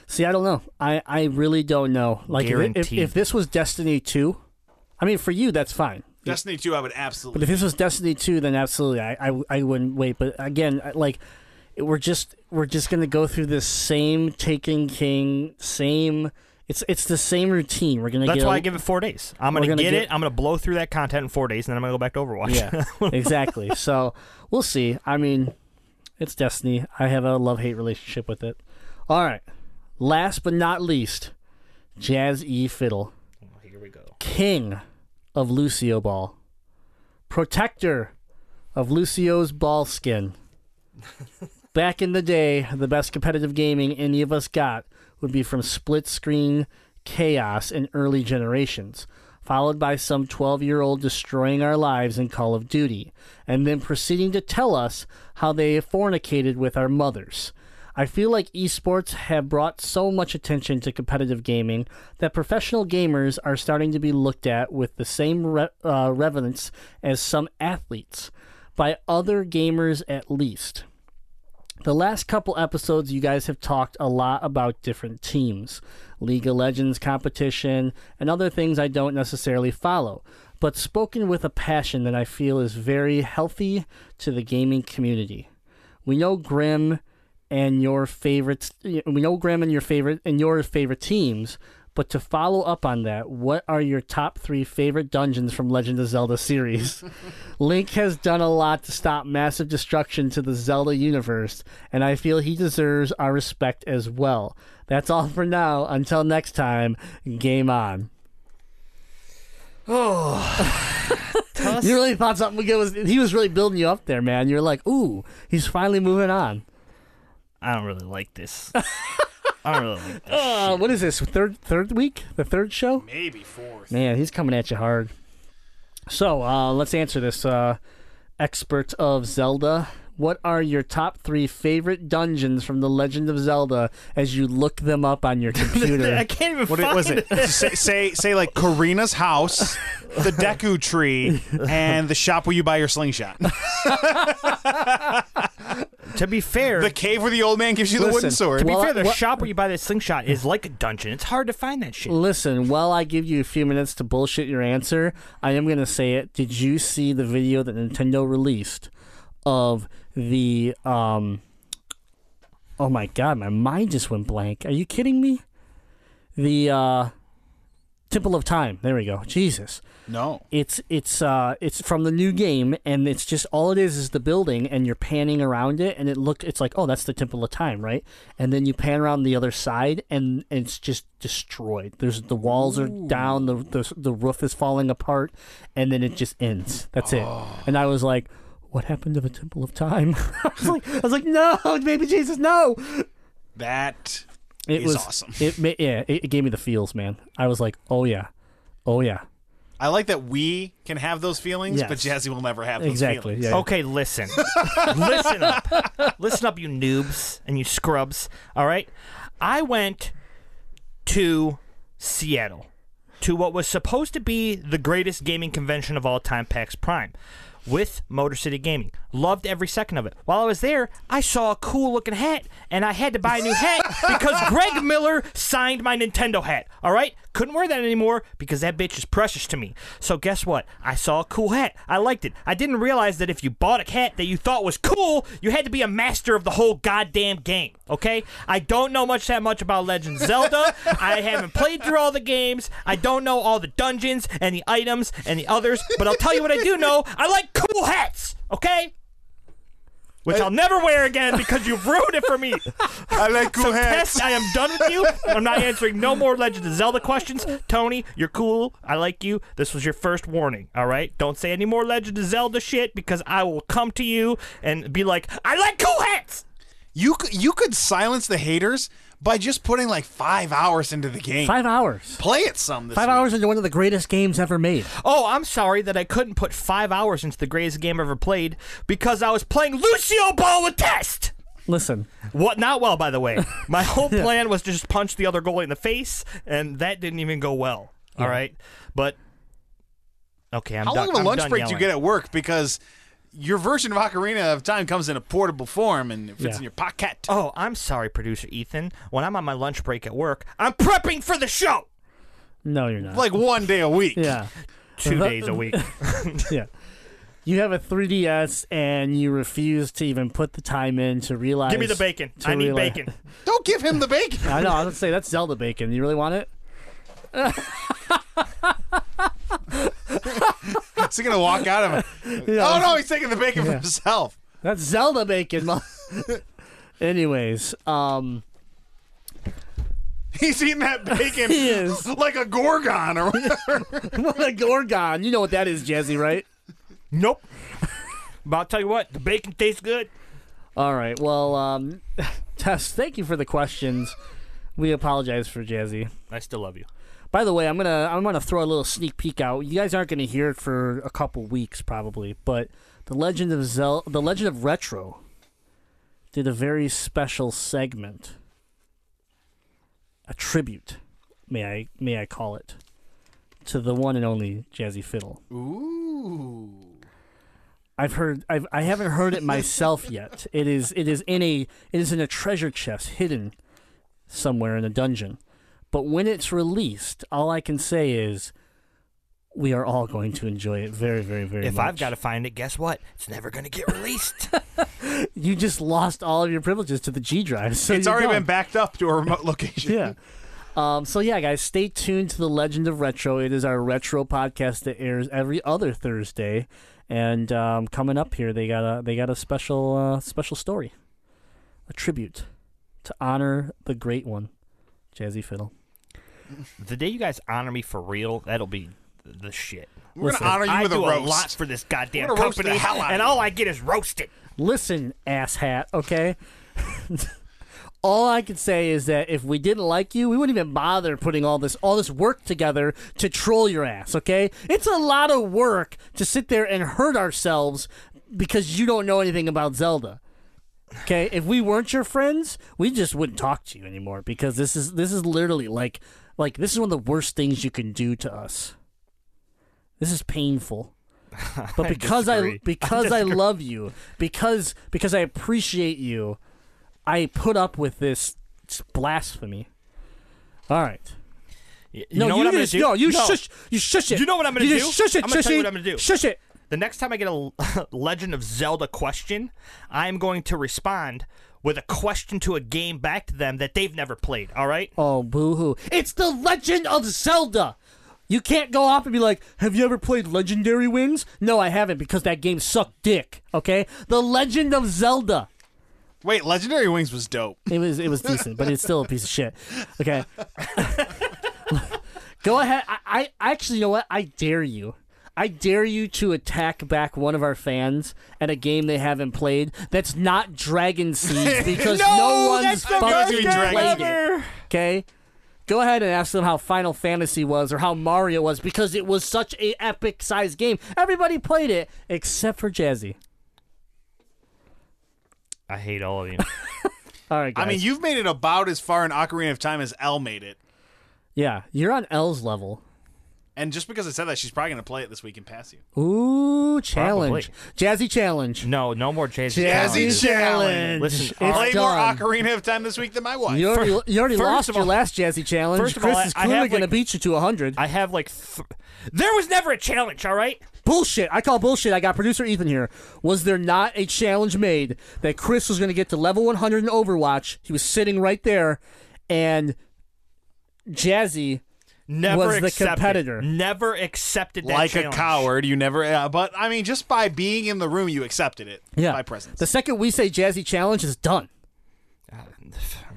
See, I don't know. I, I really don't know. Like, if, if, if this was Destiny 2, I mean, for you, that's fine. Destiny 2, I would absolutely. But if this was Destiny 2, then absolutely, I, I, I wouldn't wait. But again, like, we're just we're just gonna go through this same Taken King, same. It's it's the same routine. We're gonna That's get why a- I give it four days. I'm gonna, gonna get, get- it. I'm gonna blow through that content in four days, and then I'm gonna go back to Overwatch. Yeah, exactly. So we'll see. I mean, it's Destiny. I have a love hate relationship with it. All right. Last but not least, Jazz E Fiddle. Oh, here we go. king of Lucio Ball, protector of Lucio's ball skin. Back in the day, the best competitive gaming any of us got would be from split screen chaos in early generations, followed by some 12 year old destroying our lives in Call of Duty, and then proceeding to tell us how they fornicated with our mothers. I feel like esports have brought so much attention to competitive gaming that professional gamers are starting to be looked at with the same re- uh, reverence as some athletes, by other gamers at least. The last couple episodes, you guys have talked a lot about different teams, League of Legends competition, and other things I don't necessarily follow, but spoken with a passion that I feel is very healthy to the gaming community. We know Grim and your favorites. We know Graham and your favorite and your favorite teams. But to follow up on that, what are your top three favorite dungeons from Legend of Zelda series? Link has done a lot to stop massive destruction to the Zelda universe, and I feel he deserves our respect as well. That's all for now. Until next time, game on. Oh, you really thought something good was? He was really building you up there, man. You're like, ooh, he's finally moving on. I don't really like this. I don't really like this. Uh, what is this? Third third week? The third show? Maybe fourth. Man, he's coming at you hard. So uh, let's answer this. Uh, expert of Zelda, what are your top three favorite dungeons from The Legend of Zelda as you look them up on your computer? I can't even What find it, was it? say, say say like Karina's house, the Deku tree, and the shop where you buy your slingshot. To be fair, The cave where the old man gives you the wooden Listen, sword. to be Well, fair, the what- shop where you buy the slingshot is like a dungeon. It's hard to find that shit. Listen, while I give you a few minutes to bullshit your answer, I am going to say it. Did you see the video that Nintendo released of the um Oh my god, my mind just went blank. Are you kidding me? The uh Temple of Time. There we go. Jesus. No. It's it's uh it's from the new game and it's just all it is is the building and you're panning around it and it look it's like, oh that's the Temple of Time, right? And then you pan around the other side and, and it's just destroyed. There's the walls are down, the, the the roof is falling apart, and then it just ends. That's it. And I was like, What happened to the Temple of Time? I was like I was like, No, baby Jesus, no. That It is was awesome. It yeah, it, it gave me the feels, man. I was like, Oh yeah. Oh yeah. I like that we can have those feelings, but Yes. Jazzy will never have those Exactly. feelings. Yeah. Okay, listen. listen up. Listen up, you noobs and you scrubs. All right? I went to Seattle to what was supposed to be the greatest gaming convention of all time, PAX Prime, with Motor City Gaming. Loved every second of it. While I was there, I saw a cool looking hat, and I had to buy a new hat because Greg Miller signed my Nintendo hat. All right? Couldn't wear that anymore because that bitch is precious to me. So guess what? I saw a cool hat. I liked it. I didn't realize that if you bought a hat that you thought was cool, you had to be a master of the whole goddamn game. Okay? I don't know much that much about Legend of Zelda. I haven't played through all the games. I don't know all the dungeons and the items and the others, but I'll tell you what I do know. I like cool hats. Okay? Which I'll never wear again because you've ruined it for me. I like cool So hats. Tess, I am done with you. I'm not answering no more Legend of Zelda questions. Tony, you're cool. I like you. This was your first warning. All right. Don't say any more Legend of Zelda shit because I will come to you and be like, I like cool hats. You you could silence the haters by just putting like five hours into the game. Five hours. Play it some. This Five week. hours into one of the greatest games ever made. Oh, I'm sorry that I couldn't put five hours into the greatest game ever played because I was playing Lucio Ball with Tess. Listen, What? Not well, by the way. My whole plan was to just punch the other goalie in the face, and that didn't even go well. All right, but okay, I'm How done. long of a I'm lunch done break do you get at work? Because your version of Ocarina of Time comes in a portable form and it fits Yeah. in your pocket. Oh, I'm sorry, producer Ethan. When I'm on my lunch break at work, I'm prepping for the show. no, you're not. Like one day a week. yeah, Two The- days a week. yeah. You have a 3DS and you refuse to even put the time in to realize. Give me the bacon. I need realize- bacon. Don't give him the bacon. I know. I was gonna say that's Zelda bacon. You really want it? Is he gonna walk out of it? Yeah. Oh no, he's taking the bacon for Yeah. himself. That's Zelda bacon. mo- Anyways, um, He's eating that bacon He is. like a gorgon or whatever. what a Gorgon. You know what that is, Jazzy, right? Nope. But I'll tell you what, the bacon tastes good. All right. Well, um, Tess, thank you for the questions. We apologize for Jazzy. I still love you. By the way, I'm gonna I'm gonna throw a little sneak peek out. You guys aren't gonna hear it for a couple weeks probably, but the Legend of Zel, the Legend of Retro, did a very special segment, a tribute, may I may I call it, to the one and only Jazzy Fiddle. Ooh. I've heard I've I haven't heard it myself yet. It is it is in a it is in a treasure chest hidden somewhere in a dungeon. But when it's released, all I can say is we are all going to enjoy it very, very, very much. If much. I've got to find it, guess what? It's never going to get released. you just lost all of your privileges to the G drive. So It's already done. been backed up to a remote location. Yeah. Um, so yeah, guys, stay tuned to the Legend of Retro. It is our retro podcast that airs every other Thursday, and um, coming up here, they got a they got a special uh, special story, a tribute to honor the great one, Jazzy Fiddle. The day you guys honor me for real, that'll be the shit. We're Listen, gonna honor you I with do a roast. lot for this goddamn We're gonna roast company, the hell out of and you. all I get is roasted. Listen, asshat. Okay. all I can say is that if we didn't like you, we wouldn't even bother putting all this all this work together to troll your ass. Okay, it's a lot of work to sit there and hurt ourselves because you don't know anything about Zelda. Okay, if we weren't your friends, we just wouldn't talk to you anymore because this is this is literally like like this is one of the worst things you can do to us. This is painful. But because I, disagree. I because I, love you, because because I appreciate you, I put up with this blasphemy. All right. You no, know you what I'm just do? no, you No. shush, you shush it. You know what I'm gonna you do? Shush it, I'm gonna shush tell you what I'm gonna do. Shush it. The next time I get a Legend of Zelda question, I'm going to respond with a question to a game back to them that they've never played. All right. Oh, boo hoo. It's the Legend of Zelda! You can't go off and be like, Have you ever played Legendary Wings? No, I haven't because that game sucked dick, okay? The Legend of Zelda. Wait, Legendary Wings was dope. It was it was decent, but it's still a piece of shit. Okay. Go ahead. I, I actually you know what? I dare you. I dare you to attack back one of our fans at a game they haven't played that's not Dragon Siege because no, No, one's that's the fucking best game played ever. it. Okay? Go ahead and ask them how Final Fantasy was or how Mario was because it was such a epic sized game. Everybody played it except for Jazzy. I hate all of you. All right, guys. I mean, you've made it about as far in Ocarina of Time as L made it. yeah, you're on L's level. And just because I said that, she's probably going to play it this week and pass you. Ooh, challenge. Jazzy challenge. no, no more Jazzy. Jazzy Challenge. challenge. Listen, it's Play more done. Ocarina of Time this week than my wife. You already, you already First lost of your all- last Jazzy challenge. first of Chris all, is I- I clearly have, going to like- beat you to 100. I have like. Th- there was never a challenge. All right. bullshit. I call bullshit. I got producer Ethan here. Was there not a challenge made that Chris was going to get to level 100 in Overwatch? He was sitting right there, and Jazzy. Never Was the accepted. competitor. Never accepted that like a coward, you never. Uh, but I mean, just by being in the room, you accepted it. Yeah. by presence. The second we say Jazzy challenge is done.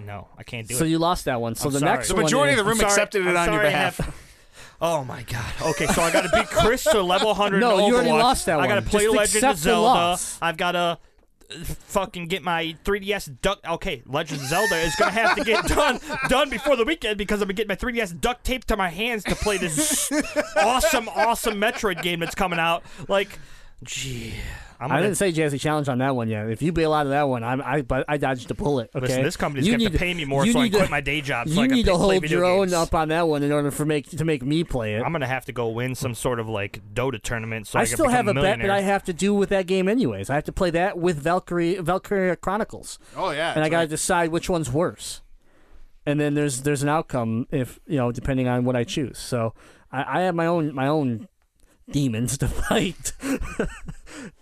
No, I can't do So it. So you lost that one. So I'm the sorry. next The the one majority is- of the room I'm sorry- accepted it I'm on your sorry I behalf. Oh my god. Okay, so I got to beat Chris to level 100. No, in you already lost that one. I got to play Just Legend of Zelda. I've got to fucking get my 3DS duck. Okay, Legend of Zelda is gonna have to get done done before the weekend because I'm gonna get my 3DS duct taped to my hands to play this awesome, awesome Metroid game that's coming out. Like, gee, I'm I didn't say Jazzy challenge on that one yet. If you bail out of that one, I'm, I but I dodged a bullet. Okay, Listen, this company's You gonna have need to pay me more you so I can to- quit my day job so you I can need to hold video your own games. up on that one in order for make to make me play it. I'm gonna have to go win some sort of like Dota tournament so I, I still become have a bet that. I have to do with that game anyways. I have to play that with Valkyrie Valkyria Chronicles, Oh yeah, and I got to right. decide which one's worse. And then there's there's an outcome if you know depending on what I choose. So I, I have my own my own demons to fight.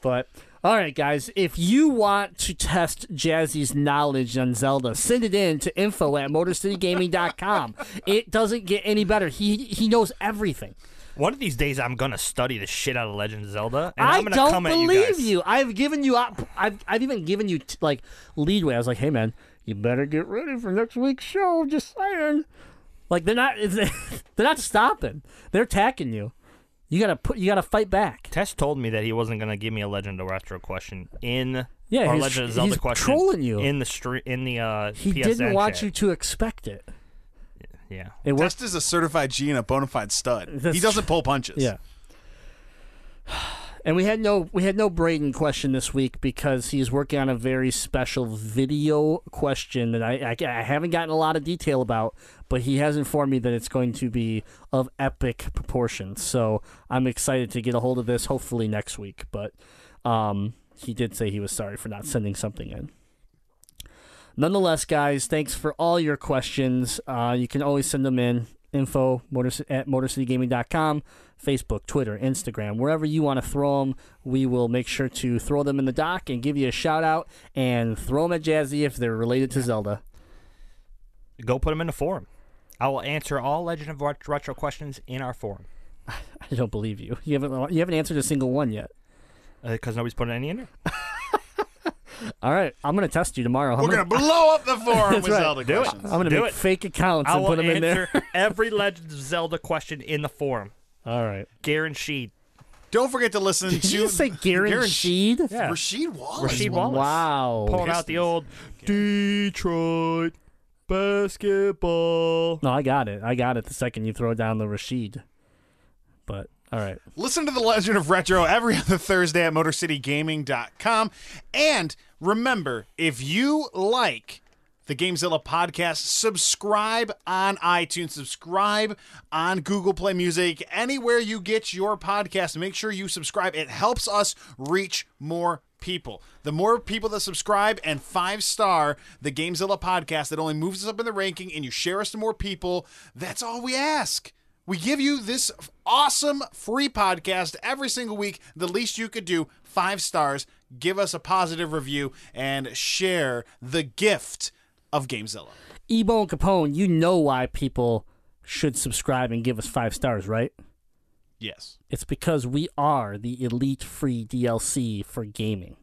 but all right, guys, if you want to test Jazzy's knowledge on Zelda, send it in to info at motorcitygaming.com. it doesn't get any better. He he knows everything. One of these days, I'm gonna study the shit out of Legend of Zelda, and I am gonna don't come believe at you. Guys. I've given you. op- I've I've even given you t- like leadway. I was like, hey man, you better get ready for next week's show. Just saying. Like they're not they're not stopping. They're attacking you. You gotta put. You gotta fight back. Tess told me that he wasn't gonna give me a Legend of Retro question in Yeah, or he's- Legend of Zelda he's question trolling you. in the street in the uh, He PSN didn't want chat. you to expect it. Yeah, It worked. Tess is a certified G and a bona fide stud. That's he doesn't pull punches. Yeah. And we had no we had no Braden question this week because he's working on a very special video question that I, I I haven't gotten a lot of detail about, but he has informed me that it's going to be of epic proportions. So I'm excited to get a hold of this hopefully next week. But um, he did say he was sorry for not sending something in. Nonetheless, guys, thanks for all your questions. Uh, you can always send them in info motor, at motorcitygaming.com, Facebook, Twitter, Instagram, wherever you want to throw them. We will make sure to throw them in the dock and give you a shout out and throw them at Jazzy if they're related to Zelda. go put them in the forum. I will answer all Legend of Retro questions in our forum I don't believe you. You haven't you haven't answered a single one yet. Uh, because nobody's putting any in there. All right, I'm gonna test you tomorrow. I'm We're gonna blow up the forum That's with right. Zelda Do it. I'm gonna Do make it. fake accounts I and put them in there. every Legend of Zelda question in the forum. All right. Guaranteed. Don't forget to listen Did to you say guaranteed? Yeah. Rasheed Wallace. Rasheed Wallace. Wow. Pulling out the old Detroit basketball. No, I got it. I got it the second you throw down the Rashid. But all right. Listen to The Legend of Retro every other Thursday at MotorCityGaming.com. And remember, if you like the Gamezilla podcast, subscribe on iTunes, subscribe on Google Play Music, anywhere you get your podcast. Make sure you subscribe. It helps us reach more people. The more people that subscribe and five star the Gamezilla podcast, that only moves us up in the ranking and you share us to more people. That's all we ask. We give you this awesome free podcast every single week. The least you could do, five stars. give us a positive review, and share the gift of Gamezilla. Ebo and Capone, you know why people should subscribe and give us five stars, right? Yes. It's because we are the elite free DLC for gaming.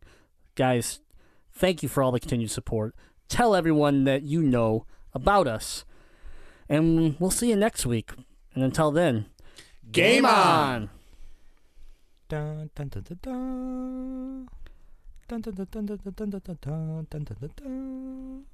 Guys, thank you for all the continued support. Tell everyone that you know about us. And we'll see you next week. And until then, Game on! Dun, dun, dun, dun, dun. Dun, dun, dun, dun, dun, dun, dun, dun, dun, dun, dun, dun.